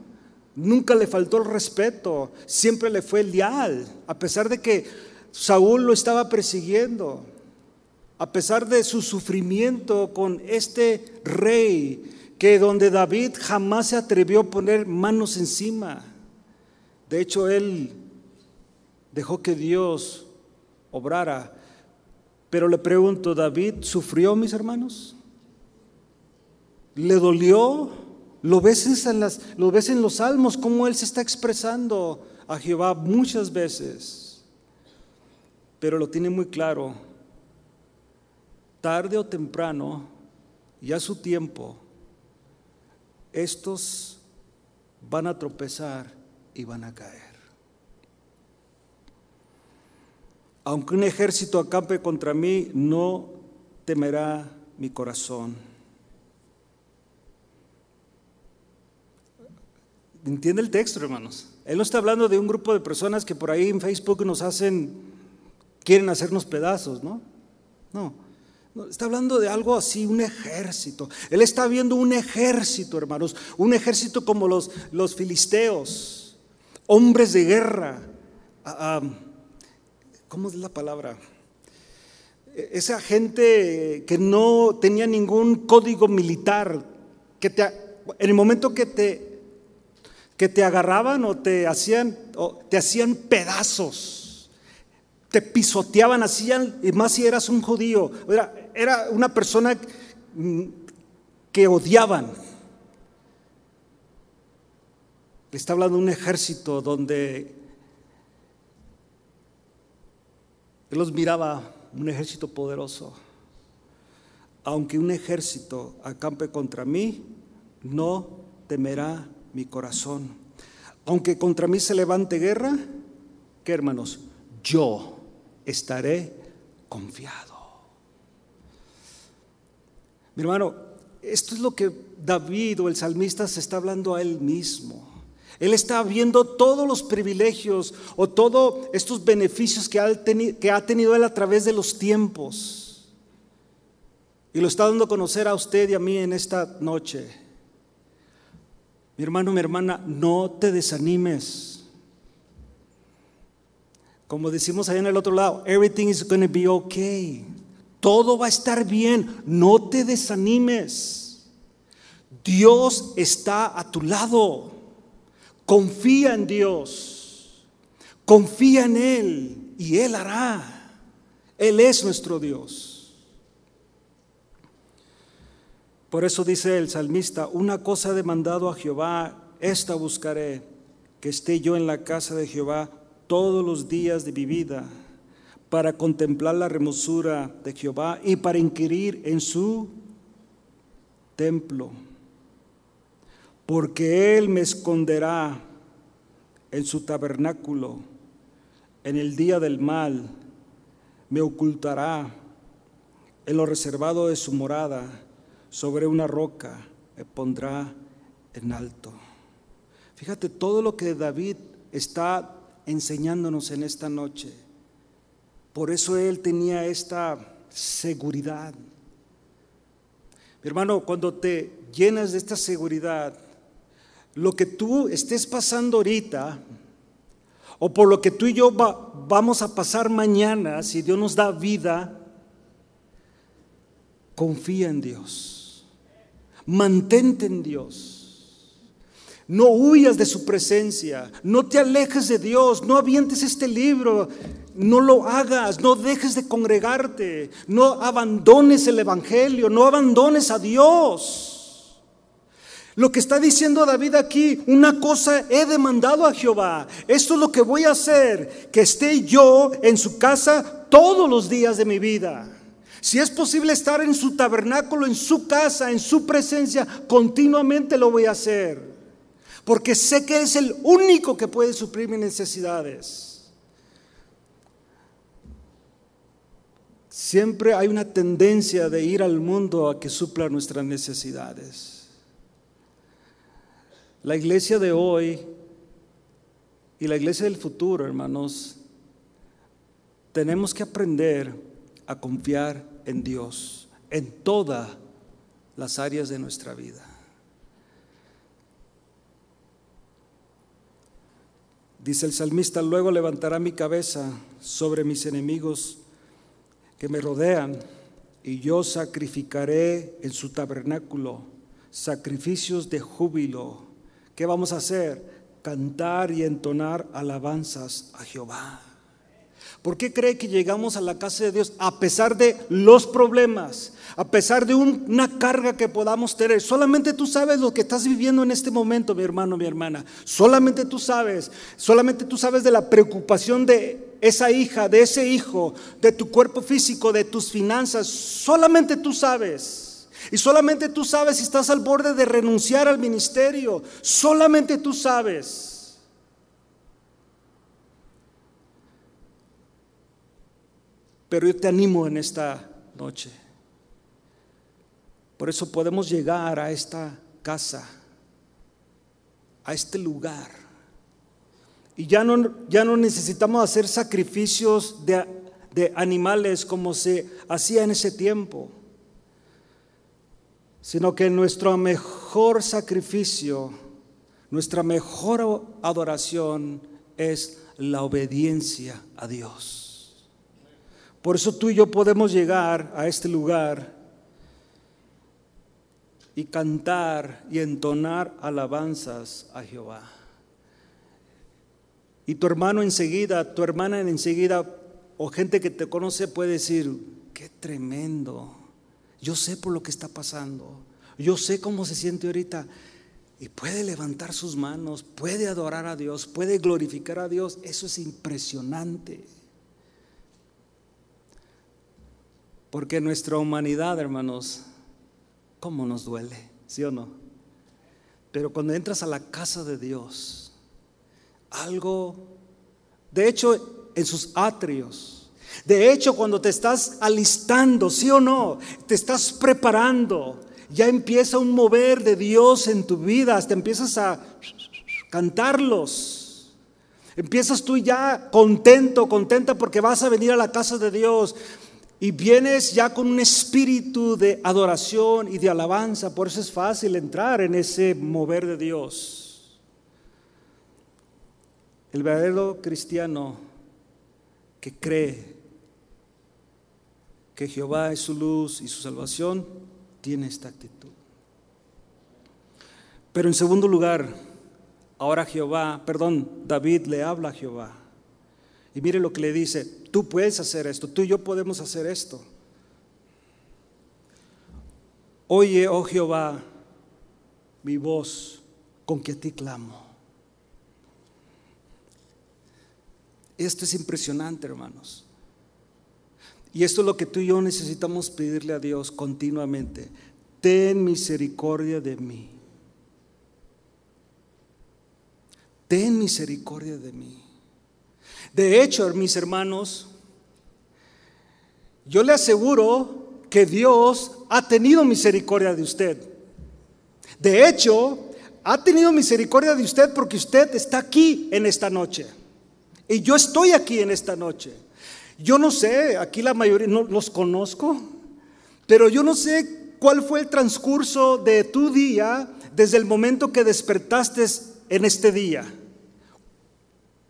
nunca le faltó el respeto, siempre le fue leal, a pesar de que Saúl lo estaba persiguiendo a pesar de su sufrimiento con este rey, que donde David jamás se atrevió a poner manos encima. De hecho, él dejó que Dios obrara. Pero le pregunto, ¿David sufrió, mis hermanos? ¿Le dolió? ¿Lo ves en, las, lo ves en los salmos, cómo él se está expresando a Jehová muchas veces? Pero lo tiene muy claro tarde o temprano, y a su tiempo, estos van a tropezar y van a caer. Aunque un ejército acampe contra mí, no temerá mi corazón. ¿Entiende el texto, hermanos? Él no está hablando de un grupo de personas que por ahí en Facebook nos hacen, quieren hacernos pedazos, ¿no? No. Está hablando de algo así, un ejército. Él está viendo un ejército, hermanos, un ejército como los, los filisteos, hombres de guerra. Ah, ah, ¿Cómo es la palabra? Esa gente que no tenía ningún código militar, que te, en el momento que te, que te agarraban o te hacían, o te hacían pedazos, te pisoteaban, hacían, y más si eras un judío, era, era una persona mm, que odiaban. Le está hablando de un ejército donde él los miraba, un ejército poderoso. Aunque un ejército acampe contra mí, no temerá mi corazón. Aunque contra mí se levante guerra, ¿qué hermanos? Yo estaré confiado. Mi hermano, esto es lo que David o el salmista se está hablando a él mismo. Él está viendo todos los privilegios o todos estos beneficios que ha, que ha tenido él a través de los tiempos. Y lo está dando a conocer a usted y a mí en esta noche. Mi hermano, mi hermana, no te desanimes. Como decimos allá en el otro lado, everything is going to be okay. Todo va a estar bien, no te desanimes. Dios está a tu lado. Confía en Dios. Confía en Él y Él hará. Él es nuestro Dios. Por eso dice el salmista, una cosa he demandado a Jehová, esta buscaré, que esté yo en la casa de Jehová todos los días de mi vida para contemplar la hermosura de Jehová y para inquirir en su templo. Porque Él me esconderá en su tabernáculo, en el día del mal, me ocultará en lo reservado de su morada, sobre una roca me pondrá en alto. Fíjate todo lo que David está enseñándonos en esta noche por eso él tenía esta seguridad. Mi hermano, cuando te llenas de esta seguridad, lo que tú estés pasando ahorita, o por lo que tú y yo vamos a pasar mañana, si Dios nos da vida, confía en Dios. Mantente en Dios. No huyas de su presencia, no te alejes de Dios, no avientes este libro, no lo hagas, no dejes de congregarte, no abandones el Evangelio, no abandones a Dios. Lo que está diciendo David aquí, una cosa he demandado a Jehová, esto es lo que voy a hacer, que esté yo en su casa todos los días de mi vida. Si es posible estar en su tabernáculo, en su casa, en su presencia, continuamente lo voy a hacer porque sé que es el único que puede suplir mis necesidades. Siempre hay una tendencia de ir al mundo a que supla nuestras necesidades. La iglesia de hoy y la iglesia del futuro, hermanos, tenemos que aprender a confiar en Dios en todas las áreas de nuestra vida. Dice el salmista, luego levantará mi cabeza sobre mis enemigos que me rodean y yo sacrificaré en su tabernáculo sacrificios de júbilo. ¿Qué vamos a hacer? Cantar y entonar alabanzas a Jehová. ¿Por qué cree que llegamos a la casa de Dios a pesar de los problemas, a pesar de una carga que podamos tener? Solamente tú sabes lo que estás viviendo en este momento, mi hermano, mi hermana. Solamente tú sabes, solamente tú sabes de la preocupación de esa hija, de ese hijo, de tu cuerpo físico, de tus finanzas. Solamente tú sabes. Y solamente tú sabes si estás al borde de renunciar al ministerio. Solamente tú sabes. Pero yo te animo en esta noche. Por eso podemos llegar a esta casa, a este lugar. Y ya no, ya no necesitamos hacer sacrificios de, de animales como se hacía en ese tiempo, sino que nuestro mejor sacrificio, nuestra mejor adoración es la obediencia a Dios. Por eso tú y yo podemos llegar a este lugar y cantar y entonar alabanzas a Jehová. Y tu hermano enseguida, tu hermana enseguida, o gente que te conoce puede decir, qué tremendo. Yo sé por lo que está pasando. Yo sé cómo se siente ahorita. Y puede levantar sus manos, puede adorar a Dios, puede glorificar a Dios. Eso es impresionante. Porque nuestra humanidad, hermanos, ¿Cómo nos duele? ¿Sí o no? Pero cuando entras a la casa de Dios, algo, de hecho, en sus atrios, de hecho, cuando te estás alistando, ¿sí o no? Te estás preparando, ya empieza un mover de Dios en tu vida, hasta empiezas a cantarlos. Empiezas tú ya contento, contenta porque vas a venir a la casa de Dios. Y vienes ya con un espíritu de adoración y de alabanza, por eso es fácil entrar en ese mover de Dios. El verdadero cristiano que cree que Jehová es su luz y su salvación, tiene esta actitud. Pero en segundo lugar, ahora Jehová, perdón, David le habla a Jehová. Y mire lo que le dice, tú puedes hacer esto, tú y yo podemos hacer esto. Oye, oh Jehová, mi voz con que a ti clamo. Esto es impresionante, hermanos. Y esto es lo que tú y yo necesitamos pedirle a Dios continuamente. Ten misericordia de mí. Ten misericordia de mí. De hecho, mis hermanos, yo le aseguro que Dios ha tenido misericordia de usted. De hecho, ha tenido misericordia de usted porque usted está aquí en esta noche. Y yo estoy aquí en esta noche. Yo no sé, aquí la mayoría no los conozco, pero yo no sé cuál fue el transcurso de tu día desde el momento que despertaste en este día.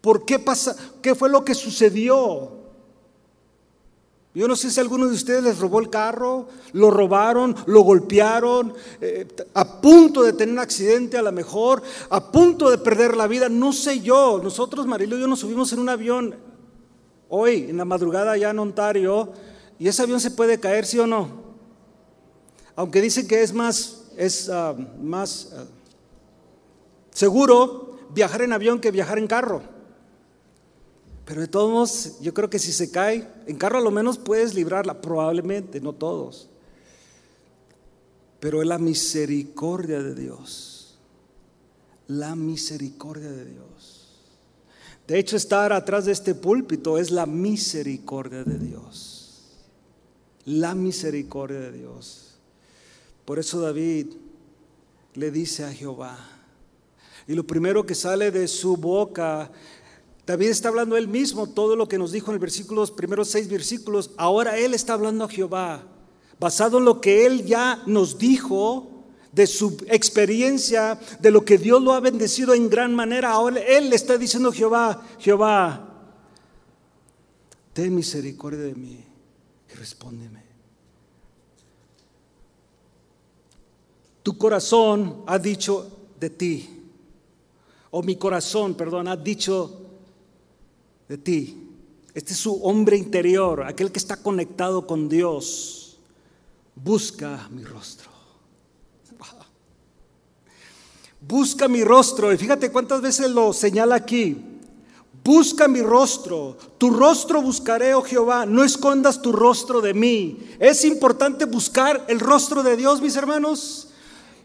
¿Por qué pasa? ¿Qué fue lo que sucedió? Yo no sé si alguno de ustedes les robó el carro, lo robaron, lo golpearon, eh, a punto de tener un accidente a lo mejor, a punto de perder la vida, no sé yo. Nosotros, Marilo y yo nos subimos en un avión hoy, en la madrugada allá en Ontario, y ese avión se puede caer, ¿sí o no? Aunque dicen que es más, es, ah, más ah, seguro viajar en avión que viajar en carro. Pero de todos modos, yo creo que si se cae, en carro a lo menos puedes librarla, probablemente, no todos. Pero es la misericordia de Dios. La misericordia de Dios. De hecho, estar atrás de este púlpito es la misericordia de Dios. La misericordia de Dios. Por eso David le dice a Jehová, y lo primero que sale de su boca David está hablando él mismo todo lo que nos dijo en el versículo, los primeros seis versículos. Ahora él está hablando a Jehová, basado en lo que él ya nos dijo, de su experiencia, de lo que Dios lo ha bendecido en gran manera. Ahora él le está diciendo a Jehová, Jehová, ten misericordia de mí y respóndeme. Tu corazón ha dicho de ti, o mi corazón, perdón, ha dicho de ti. Este es su hombre interior, aquel que está conectado con Dios. Busca mi rostro. Busca mi rostro. Y fíjate cuántas veces lo señala aquí. Busca mi rostro. Tu rostro buscaré, oh Jehová. No escondas tu rostro de mí. Es importante buscar el rostro de Dios, mis hermanos.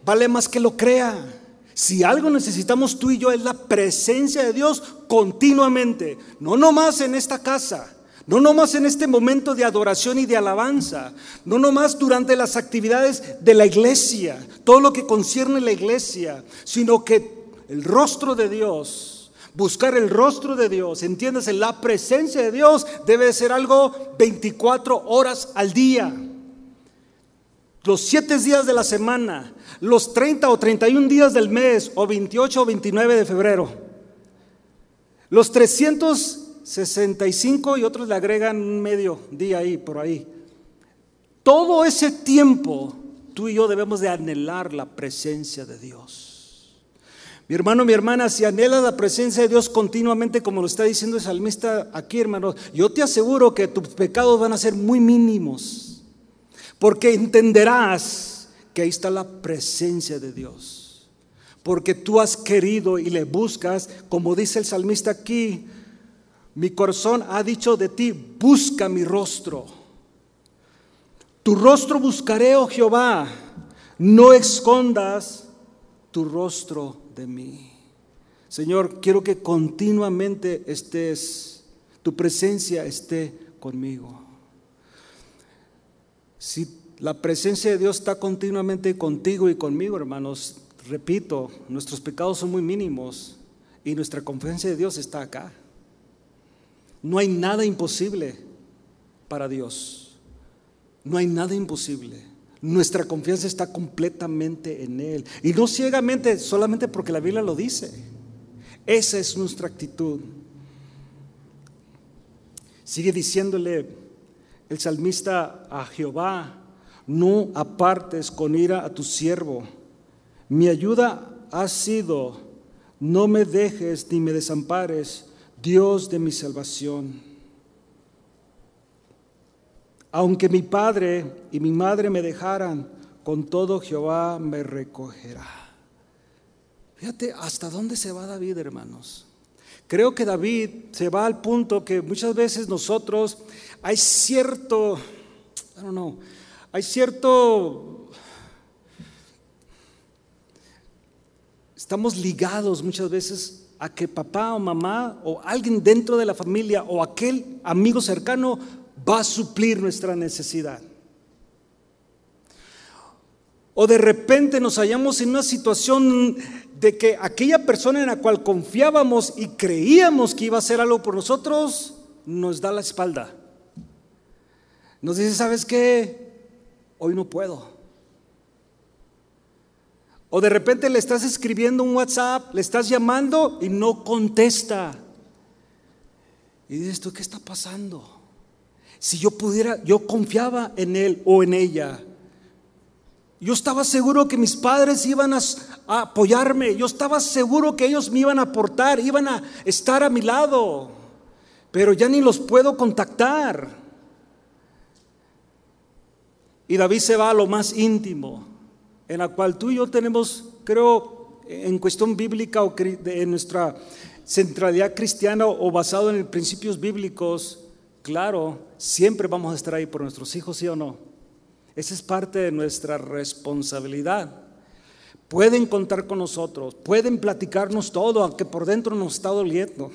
Vale más que lo crea. Si algo necesitamos tú y yo es la presencia de Dios continuamente, no nomás en esta casa, no nomás en este momento de adoración y de alabanza, no nomás durante las actividades de la iglesia, todo lo que concierne la iglesia, sino que el rostro de Dios Buscar el rostro de Dios, entiéndase, la presencia de Dios debe ser algo 24 horas al día. Los 7 días de la semana, los 30 o 31 días del mes, o 28 o 29 de febrero. Los 365 y otros le agregan un medio día ahí, por ahí. Todo ese tiempo tú y yo debemos de anhelar la presencia de Dios. Mi hermano, mi hermana, si anhela la presencia de Dios continuamente, como lo está diciendo el salmista aquí, hermano, yo te aseguro que tus pecados van a ser muy mínimos, porque entenderás que ahí está la presencia de Dios, porque tú has querido y le buscas, como dice el salmista aquí, mi corazón ha dicho de ti, busca mi rostro. Tu rostro buscaré, oh Jehová, no escondas tu rostro de mí. Señor, quiero que continuamente estés, tu presencia esté conmigo. Si la presencia de Dios está continuamente contigo y conmigo, hermanos, repito, nuestros pecados son muy mínimos y nuestra confianza de Dios está acá. No hay nada imposible para Dios. No hay nada imposible. Nuestra confianza está completamente en Él. Y no ciegamente, solamente porque la Biblia lo dice. Esa es nuestra actitud. Sigue diciéndole el salmista a Jehová, no apartes con ira a tu siervo. Mi ayuda ha sido, no me dejes ni me desampares, Dios de mi salvación. Aunque mi padre y mi madre me dejaran, con todo Jehová me recogerá. Fíjate hasta dónde se va David, hermanos. Creo que David se va al punto que muchas veces nosotros hay cierto, I don't know, hay cierto, estamos ligados muchas veces a que papá o mamá o alguien dentro de la familia o aquel amigo cercano va a suplir nuestra necesidad. O de repente nos hallamos en una situación de que aquella persona en la cual confiábamos y creíamos que iba a hacer algo por nosotros, nos da la espalda. Nos dice, ¿sabes qué? Hoy no puedo. O de repente le estás escribiendo un WhatsApp, le estás llamando y no contesta. Y dices, ¿tú qué está pasando? Si yo pudiera, yo confiaba en él o en ella. Yo estaba seguro que mis padres iban a, apoyarme. Yo estaba seguro que ellos me iban a aportar, iban a estar a mi lado. Pero ya ni los puedo contactar. Y David se va a lo más íntimo, en la cual tú y yo tenemos, creo, en cuestión bíblica o en nuestra centralidad cristiana o basado en principios bíblicos, Claro, siempre vamos a estar ahí por nuestros hijos, sí o no. Esa es parte de nuestra responsabilidad. Pueden contar con nosotros, pueden platicarnos todo, aunque por dentro nos está doliendo.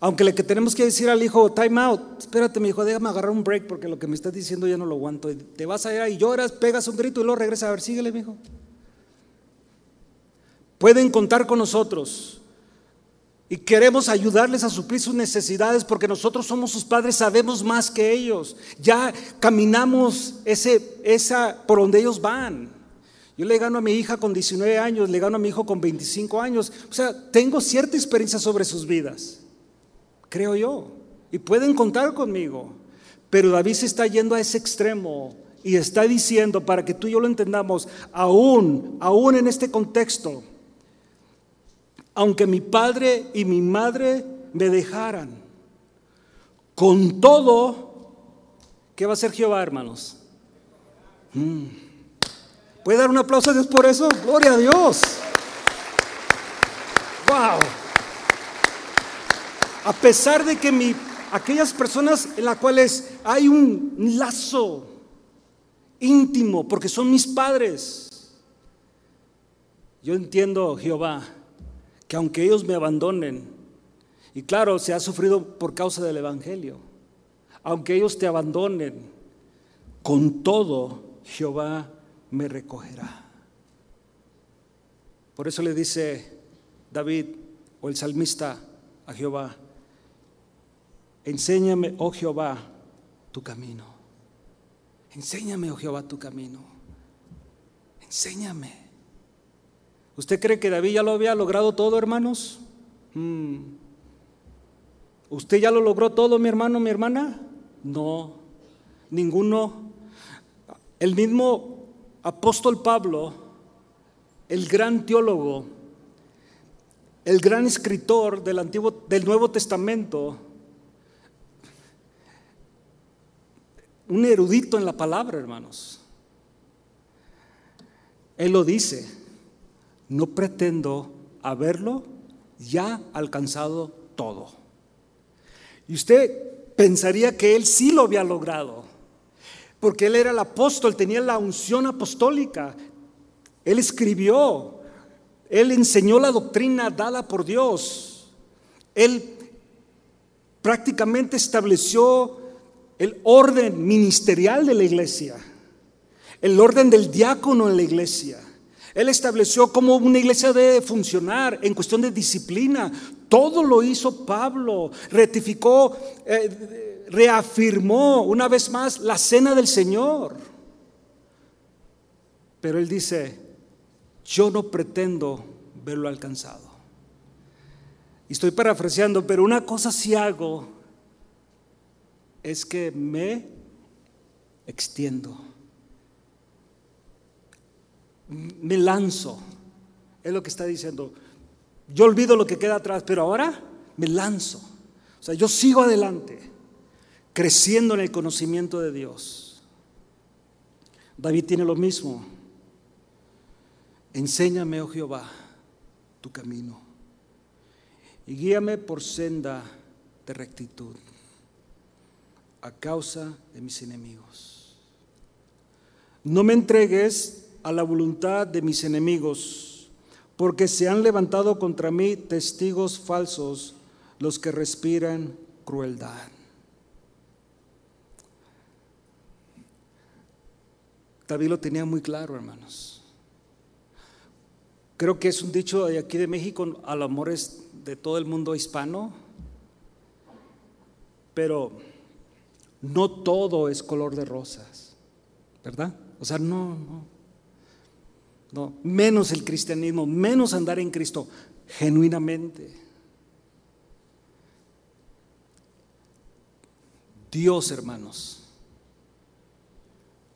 Aunque le que tenemos que decir al hijo, time out, espérate, mi hijo, déjame agarrar un break porque lo que me estás diciendo ya no lo aguanto. te vas allá y lloras, pegas un grito y luego regresa a ver, síguele, mi hijo. Pueden contar con nosotros. Y queremos ayudarles a suplir sus necesidades porque nosotros somos sus padres, sabemos más que ellos. Ya caminamos ese, esa, por donde ellos van. Yo le gano a mi hija con 19 años, le gano a mi hijo con 25 años. O sea, tengo cierta experiencia sobre sus vidas, creo yo. Y pueden contar conmigo. Pero David se está yendo a ese extremo y está diciendo, para que tú y yo lo entendamos, aún, aún en este contexto, aunque mi padre y mi madre me dejaran. Con todo, ¿qué va a hacer Jehová, hermanos? Mm. ¿Puede dar un aplauso a Dios por eso? Gloria a Dios. Wow. A pesar de que mi, aquellas personas en las cuales hay un lazo íntimo, porque son mis padres, yo entiendo, Jehová, que aunque ellos me abandonen, y claro, se ha sufrido por causa del Evangelio, aunque ellos te abandonen, con todo Jehová me recogerá. Por eso le dice David, o el salmista a Jehová, enséñame, oh Jehová, tu camino. Enséñame, oh Jehová, tu camino. Enséñame. ¿Usted cree que David ya lo había logrado todo, hermanos? Mm. ¿Usted ya lo logró todo, mi hermano, mi hermana? No, ninguno. El mismo apóstol Pablo, el gran teólogo, el gran escritor del, Antiguo, del Nuevo Testamento, un erudito en la palabra, hermanos. Él lo dice, no pretendo haberlo ya alcanzado todo. Y usted pensaría que él sí lo había logrado, porque él era el apóstol, tenía la unción apostólica, él escribió, él enseñó la doctrina dada por Dios. Él prácticamente estableció el orden ministerial de la iglesia, el orden del diácono en la iglesia. Él estableció cómo una iglesia debe funcionar en cuestión de disciplina. Todo lo hizo Pablo. Rectificó, eh, reafirmó una vez más la cena del Señor. Pero él dice, yo no pretendo verlo alcanzado. Y estoy parafraseando, pero una cosa sí hago es que me extiendo, me lanzo. Es lo que está diciendo. Yo olvido lo que queda atrás, pero ahora me lanzo. O sea, yo sigo adelante, creciendo en el conocimiento de Dios. David tiene lo mismo. Enséñame, oh Jehová, tu camino y guíame por senda de rectitud a causa de mis enemigos. No me entregues a la voluntad de mis enemigos, porque se han levantado contra mí testigos falsos, los que respiran crueldad. David lo tenía muy claro, hermanos. Creo que es un dicho de aquí de México, al amor es de todo el mundo hispano, pero no todo es color de rosas, ¿verdad? O sea, no, no, no, menos el cristianismo, menos andar en Cristo, genuinamente. Dios, hermanos,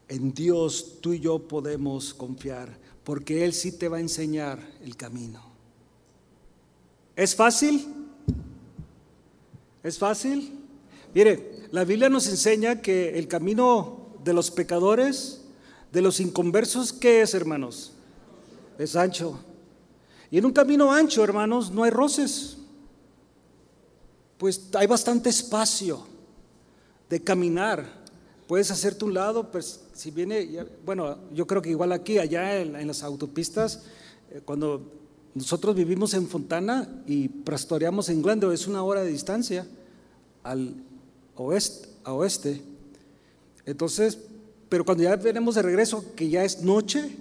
en Dios tú y yo podemos confiar porque Él sí te va a enseñar el camino. ¿Es fácil? ¿Es fácil? Mire, la Biblia nos enseña que el camino de los pecadores, de los inconversos, ¿qué es, hermanos? Es ancho. Y en un camino ancho, hermanos, no hay roces. Pues hay bastante espacio de caminar puedes hacerte un lado, pues si viene, bueno, yo creo que igual aquí, allá en, las autopistas, eh, cuando nosotros vivimos en Fontana y pastoreamos en Glendale, es una hora de distancia al oeste, a oeste. Entonces, pero cuando ya venimos de regreso, que ya es noche,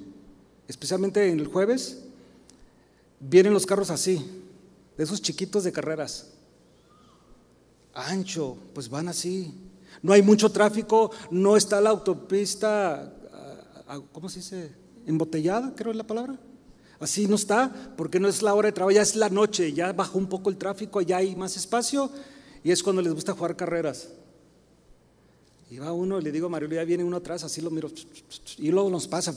especialmente en el jueves, vienen los carros así, de esos chiquitos de carreras. Ancho, pues van así, no hay mucho tráfico, no está la autopista, ¿cómo se dice? Embotellada, creo es la palabra. Así no está, porque no es la hora de trabajo, ya es la noche, ya bajó un poco el tráfico, ya hay más espacio y es cuando les gusta jugar carreras. Y va uno, y le digo a Mario, ya viene uno atrás, así lo miro, y luego nos pasa,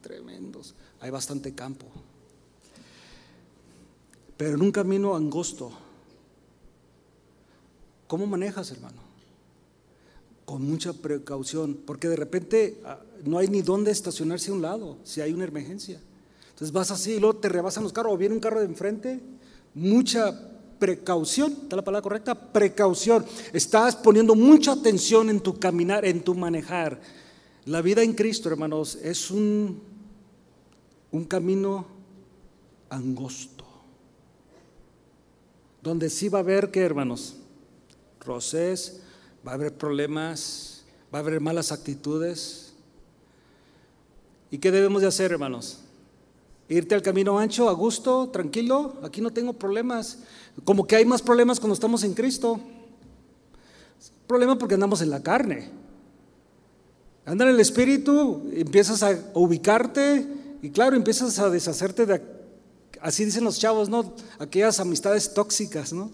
tremendos, hay bastante campo. Pero en un camino angosto, ¿Cómo manejas, hermano? Con mucha precaución, porque de repente ah, no hay ni dónde estacionarse a un lado si hay una emergencia. Entonces vas así y luego te rebasan los carros o viene un carro de enfrente. Mucha precaución, ¿está la palabra correcta? Precaución. Estás poniendo mucha atención en tu caminar, en tu manejar. La vida en Cristo, hermanos, es un, un camino angosto, donde sí va a haber que, hermanos, roces, va a haber problemas, va a haber malas actitudes. ¿Y qué debemos de hacer, hermanos? Irte al camino ancho, a gusto, tranquilo, aquí no tengo problemas. Como que hay más problemas cuando estamos en Cristo. Problema porque andamos en la carne. Anda en el espíritu, empiezas a ubicarte y claro, empiezas a deshacerte de, así dicen los chavos, ¿no? Aquellas amistades tóxicas, ¿no?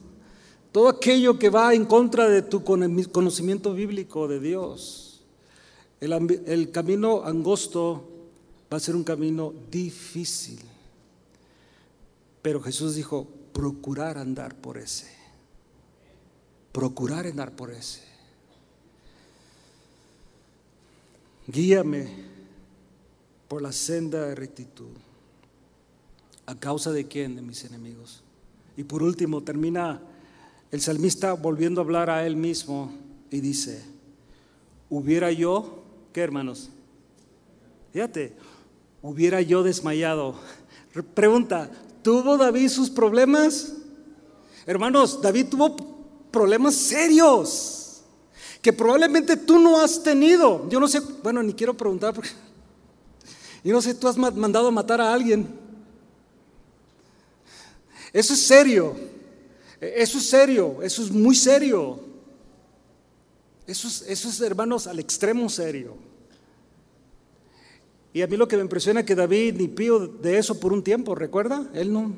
Todo aquello que va en contra de tu conocimiento bíblico de Dios. El camino angosto va a ser un camino difícil. Pero Jesús dijo, procurar andar por ese. Procurar andar por ese. Guíame por la senda de rectitud. ¿A causa de quién? De mis enemigos. Y por último, termina el salmista volviendo a hablar a él mismo y dice, hubiera yo, ¿qué hermanos? Fíjate, hubiera yo desmayado. Pregunta, ¿tuvo David sus problemas? Hermanos, David tuvo problemas serios que probablemente tú no has tenido. Yo no sé, bueno, ni quiero preguntar yo no sé, tú has mandado a matar a alguien. Eso es serio. Eso es serio. Eso es muy serio. Eso es, eso es hermanos, al extremo serio. Y a mí lo que me impresiona es que David ni pío de eso por un tiempo, ¿recuerda? Él no.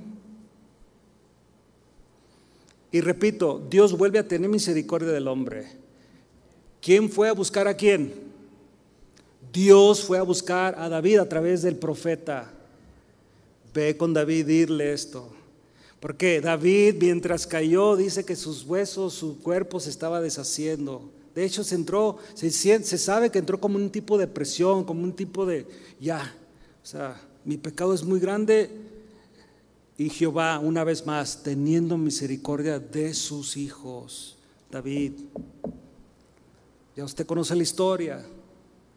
Y repito, Dios vuelve a tener misericordia del hombre. ¿Quién fue a buscar a quién? Dios fue a buscar a David a través del profeta. Ve con David, dirle esto. Porque David, mientras cayó, dice que sus huesos, su cuerpo se estaba deshaciendo. De hecho, se entró, se, sabe que entró como un tipo de presión, como un tipo de, ya, o sea, mi pecado es muy grande y Jehová, una vez más, teniendo misericordia de sus hijos, David, ya usted conoce la historia,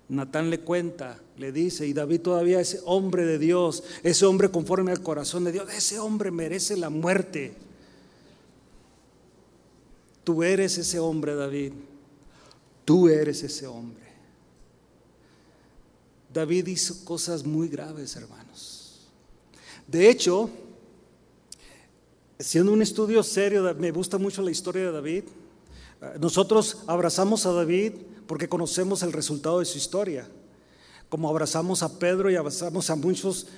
Natán le cuenta, le dice, y David todavía ese hombre de Dios, ese hombre conforme al corazón de Dios, ese hombre merece la muerte. Tú eres ese hombre, David. Tú eres ese hombre. David hizo cosas muy graves, hermanos. De hecho, siendo un estudio serio, me gusta mucho la historia de David. Nosotros abrazamos a David porque conocemos el resultado de su historia. Como abrazamos a Pedro y abrazamos a muchos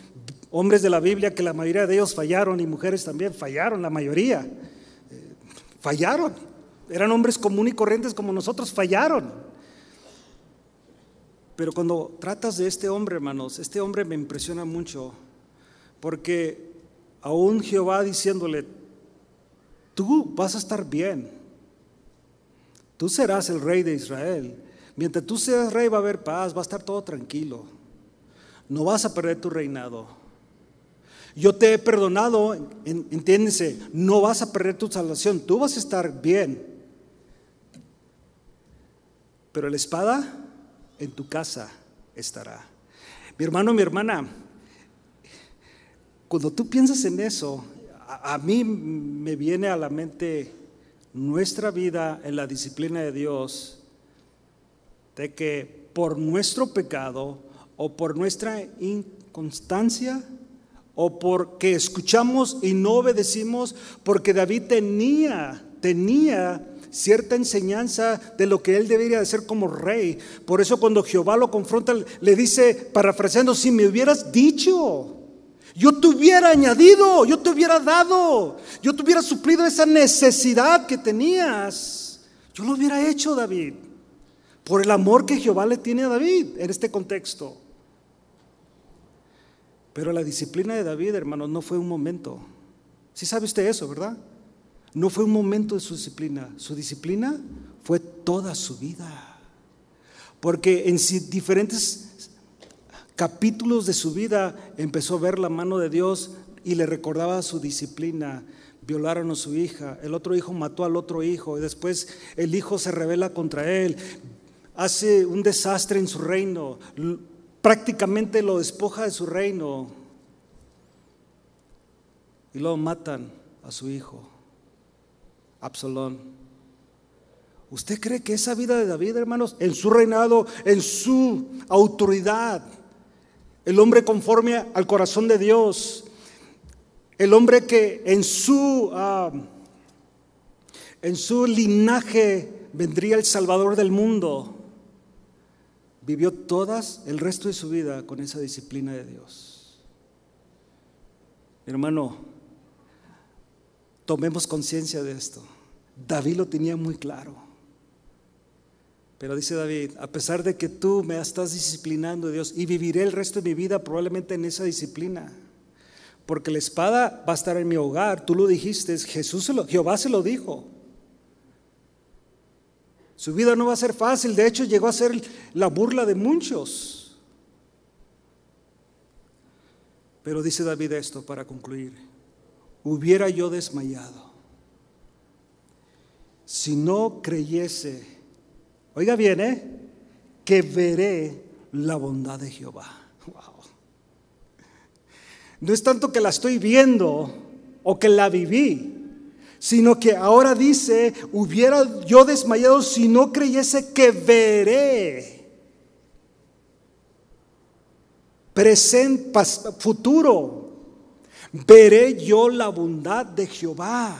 hombres de la Biblia que la mayoría de ellos fallaron y mujeres también fallaron, la mayoría. Eh, fallaron. Eran hombres comunes y corrientes como nosotros, fallaron. Pero cuando tratas de este hombre, hermanos, este hombre me impresiona mucho, porque aún Jehová diciéndole, tú vas a estar bien, tú serás el rey de Israel. Mientras tú seas rey va a haber paz, va a estar todo tranquilo. No vas a perder tu reinado. Yo te he perdonado, entiéndese, no vas a perder tu salvación, tú vas a estar bien pero la espada en tu casa estará. Mi hermano, mi hermana, cuando tú piensas en eso, a, mí me viene a la mente nuestra vida en la disciplina de Dios, de que por nuestro pecado o por nuestra inconstancia o porque escuchamos y no obedecimos, porque David tenía, tenía cierta enseñanza de lo que él debería de ser como rey. Por eso cuando Jehová lo confronta, le dice, parafraseando, si me hubieras dicho, yo te hubiera añadido, yo te hubiera dado, yo te hubiera suplido esa necesidad que tenías. Yo lo hubiera hecho, David, por el amor que Jehová le tiene a David en este contexto. Pero la disciplina de David, hermanos, no fue un momento. Si sabe usted eso, ¿verdad? No fue un momento de su disciplina, su disciplina fue toda su vida. Porque en diferentes capítulos de su vida empezó a ver la mano de Dios y le recordaba su disciplina. Violaron a su hija, el otro hijo mató al otro hijo y después el hijo se revela contra él, hace un desastre en su reino, prácticamente lo despoja de su reino y luego matan a su hijo. Absalón. ¿Usted cree que esa vida de David, hermanos, en su reinado, en su autoridad, el hombre conforme al corazón de Dios, el hombre que en su, ah, en su linaje vendría el Salvador del mundo, vivió todas el resto de su vida con esa disciplina de Dios. hermano, tomemos conciencia de esto. David lo tenía muy claro. Pero dice David, a pesar de que tú me estás disciplinando, Dios, y viviré el resto de mi vida probablemente en esa disciplina, porque la espada va a estar en mi hogar, tú lo dijiste, Jesús se lo, Jehová se lo dijo. Su vida no va a ser fácil, de hecho llegó a ser la burla de muchos. Pero dice David esto para concluir, hubiera yo desmayado si no creyese, oiga bien, ¿eh? que veré la bondad de Jehová. No es tanto que la estoy viendo o que la viví, sino que ahora dice, hubiera yo desmayado si no creyese que veré. Presente, futuro, veré yo la bondad de Jehová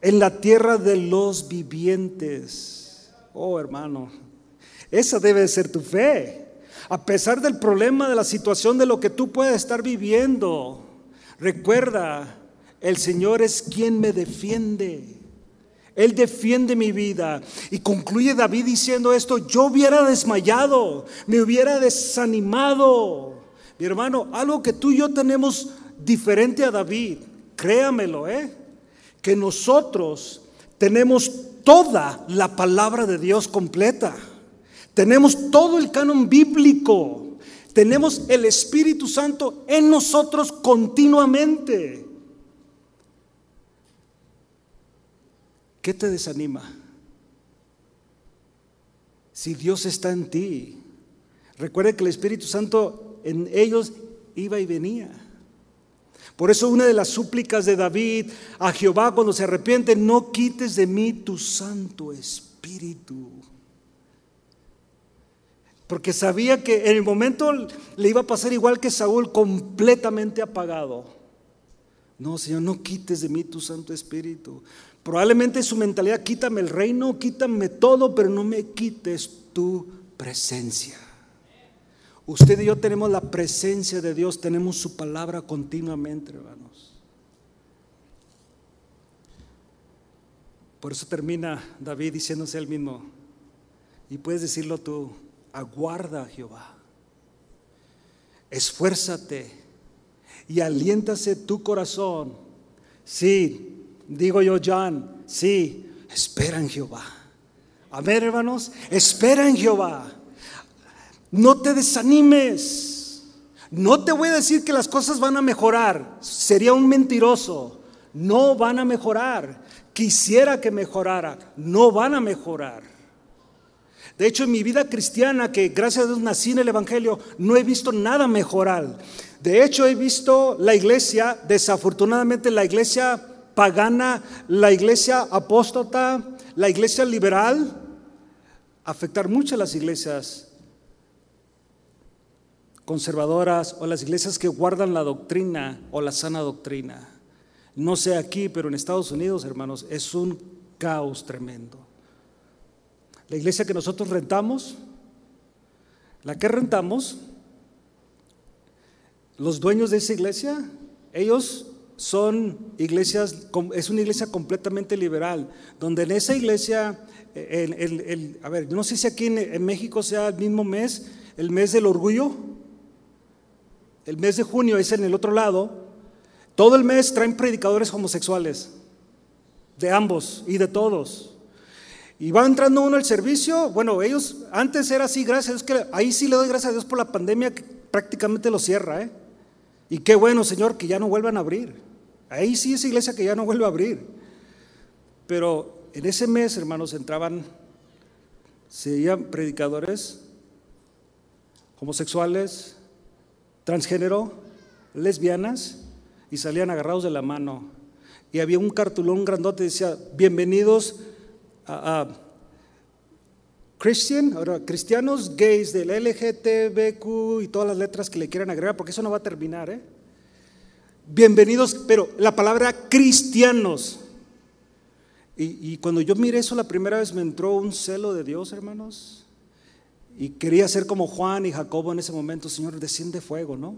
en la tierra de los vivientes. Oh hermano, esa debe ser tu fe. A pesar del problema, de la situación, de lo que tú puedas estar viviendo, recuerda el Señor es quien me defiende. Él defiende mi vida. Y concluye David diciendo esto, yo hubiera desmayado, me hubiera desanimado. Mi hermano, algo que tú y yo tenemos diferente a David, créamelo, ¿eh? que nosotros tenemos toda la palabra de Dios completa. Tenemos todo el canon bíblico. Tenemos el Espíritu Santo en nosotros continuamente. ¿Qué te desanima? Si Dios está en ti, recuerde que el Espíritu Santo en ellos iba y venía. Por eso una de las súplicas de David a Jehová cuando se arrepiente, no quites de mí tu Santo Espíritu. Porque sabía que en el momento le iba a pasar igual que Saúl, completamente apagado. No, Señor, no quites de mí tu Santo Espíritu. Probablemente su mentalidad, quítame el reino, quítame todo, pero no me quites tu presencia. Usted y yo tenemos la presencia de Dios, tenemos su palabra continuamente, hermanos. Por eso termina David diciéndose él mismo, y puedes decirlo tú, aguarda Jehová, esfuérzate y aliéntase tu corazón. Sí, Digo yo, John, sí, espera en Jehová. A ver, hermanos, espera en Jehová. No te desanimes. No te voy a decir que las cosas van a mejorar. Sería un mentiroso. No van a mejorar. Quisiera que mejorara. No van a mejorar. De hecho, en mi vida cristiana, que gracias a Dios nací en el Evangelio, no he visto nada mejorar. De hecho, he visto la iglesia, desafortunadamente la iglesia pagana, la iglesia apóstata, la iglesia liberal, afectar mucho a las iglesias conservadoras o las iglesias que guardan la doctrina o la sana doctrina. No sé aquí, pero en Estados Unidos, hermanos, es un caos tremendo. La iglesia que nosotros rentamos, la que rentamos, los dueños de esa iglesia, ellos son iglesias, es una iglesia completamente liberal, donde en esa iglesia, el, a ver, no sé si aquí en, México sea el mismo mes, el mes del orgullo, el mes de junio es en el otro lado, todo el mes traen predicadores homosexuales, de ambos y de todos. Y va entrando uno al servicio, bueno, ellos antes era así, gracias a Dios, que ahí sí le doy gracias a Dios por la pandemia que prácticamente lo cierra, ¿eh? Y qué bueno, Señor, que ya no vuelvan a abrir. Ahí sí es iglesia que ya no vuelve a abrir. Pero en ese mes, hermanos, entraban, serían predicadores homosexuales, transgénero, lesbianas, y salían agarrados de la mano. Y había un cartulón grandote que decía, bienvenidos a, Christian, ahora cristianos gays del LGTBQ y todas las letras que le quieran agregar, porque eso no va a terminar, ¿eh? Bienvenidos, pero la palabra cristianos. Y, cuando yo miré eso la primera vez me entró un celo de Dios, hermanos. Y quería ser como Juan y Jacobo en ese momento, Señor, desciende fuego, ¿no?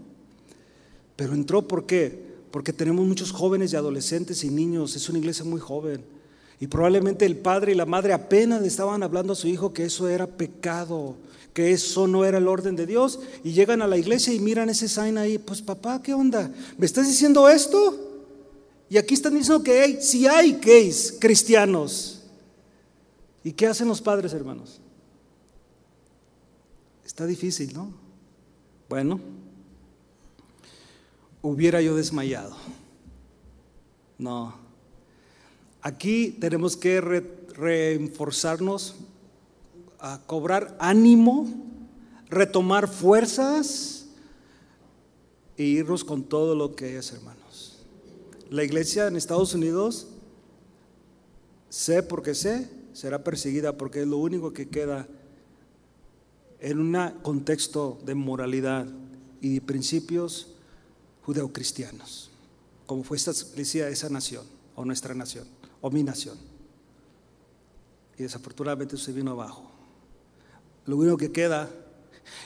Pero entró ¿por qué? Porque tenemos muchos jóvenes y adolescentes y niños, es una iglesia muy joven. Y probablemente el padre y la madre apenas le estaban hablando a su hijo que eso era pecado, que eso no era el orden de Dios. Y llegan a la iglesia y miran ese sign ahí, pues papá, ¿qué onda? ¿Me estás diciendo esto? Y aquí están diciendo que si hay gays cristianos. ¿Y qué hacen los padres, hermanos? Está difícil, ¿no? Bueno, hubiera yo desmayado. No. Aquí tenemos que reforzarnos, a cobrar ánimo, retomar fuerzas e irnos con todo lo que es, hermanos. La iglesia en Estados Unidos, sé porque sé, será perseguida porque es lo único que queda en un contexto de moralidad y de principios judeocristianos, como fue esta iglesia, esa nación, o nuestra nación, o mi nación. Y desafortunadamente se vino abajo. Lo único que queda,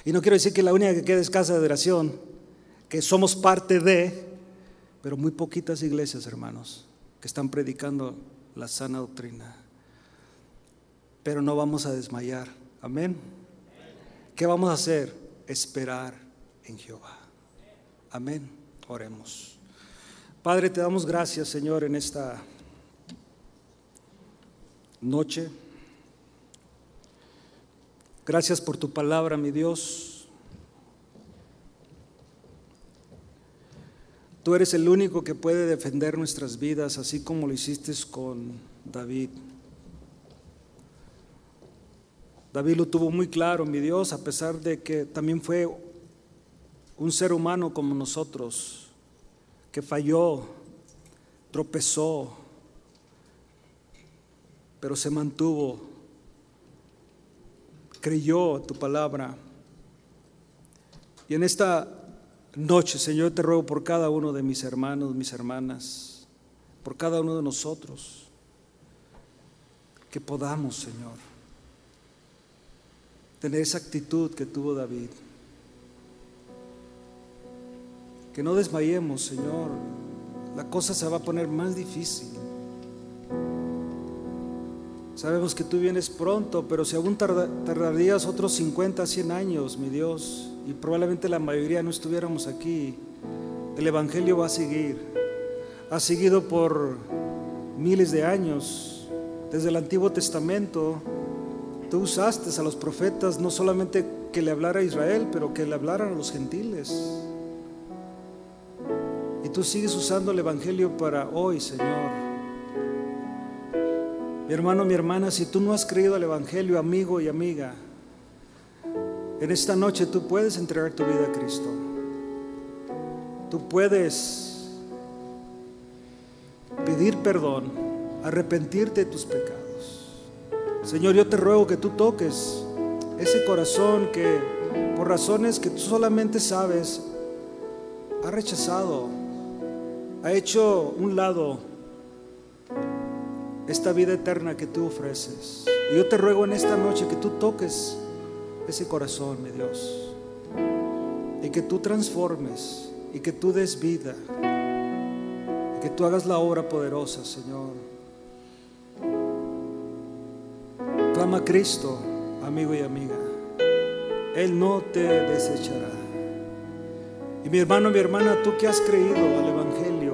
y no quiero decir que la única que queda es casa de oración, que somos parte de, pero muy poquitas iglesias, hermanos, que están predicando la sana doctrina. Pero no vamos a desmayar. Amén. ¿Qué vamos a hacer? Esperar en Jehová. Amén. Oremos. Padre, te damos gracias, Señor, en esta noche. Gracias por tu palabra, mi Dios. Tú eres el único que puede defender nuestras vidas, así como lo hiciste con David. David lo tuvo muy claro, mi Dios, a pesar de que también fue un ser humano como nosotros, que falló, tropezó, pero se mantuvo, creyó tu palabra. Y en esta noche, Señor, te ruego por cada uno de mis hermanos, mis hermanas, por cada uno de nosotros, que podamos, Señor, tener esa actitud que tuvo David. Que no desmayemos, Señor. La cosa se va a poner más difícil. Sabemos que tú vienes pronto, pero si aún tardarías otros 50, 100 años, mi Dios, y probablemente la mayoría no estuviéramos aquí, el Evangelio va a seguir. Ha seguido por miles de años, desde el Antiguo Testamento. Tú usaste a los profetas no solamente que le hablara a Israel, pero que le hablaran a los gentiles tú sigues usando el Evangelio para hoy, Señor. Mi hermano, mi hermana, si tú no has creído al Evangelio, amigo y amiga, en esta noche tú puedes entregar tu vida a Cristo. Tú puedes pedir perdón, arrepentirte de tus pecados. Señor, yo te ruego que tú toques ese corazón que por razones que tú solamente sabes ha rechazado ha hecho un lado esta vida eterna que tú ofreces. Y yo te ruego en esta noche que tú toques ese corazón, mi Dios, y que tú transformes y que tú des vida, y que tú hagas la obra poderosa, Señor. Clama a Cristo, amigo y amiga. Él no te desechará. Y mi hermano, mi hermana, tú que has creído al Evangelio,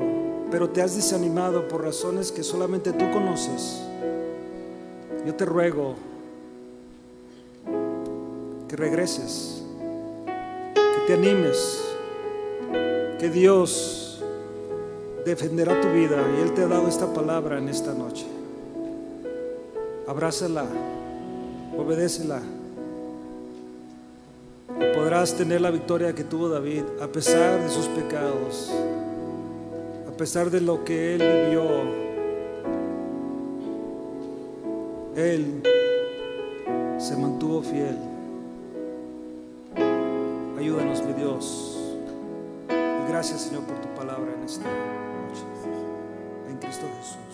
pero te has desanimado por razones que solamente tú conoces, yo te ruego que regreses, que te animes, que Dios defenderá tu vida y Él te ha dado esta palabra en esta noche. Abrázala, obedécela. Podrás tener la victoria que tuvo David a pesar de sus pecados a pesar de lo que él vivió, él se mantuvo fiel. Ayúdanos, mi Dios. Y gracias, Señor, por tu palabra en esta noche. En Cristo Jesús.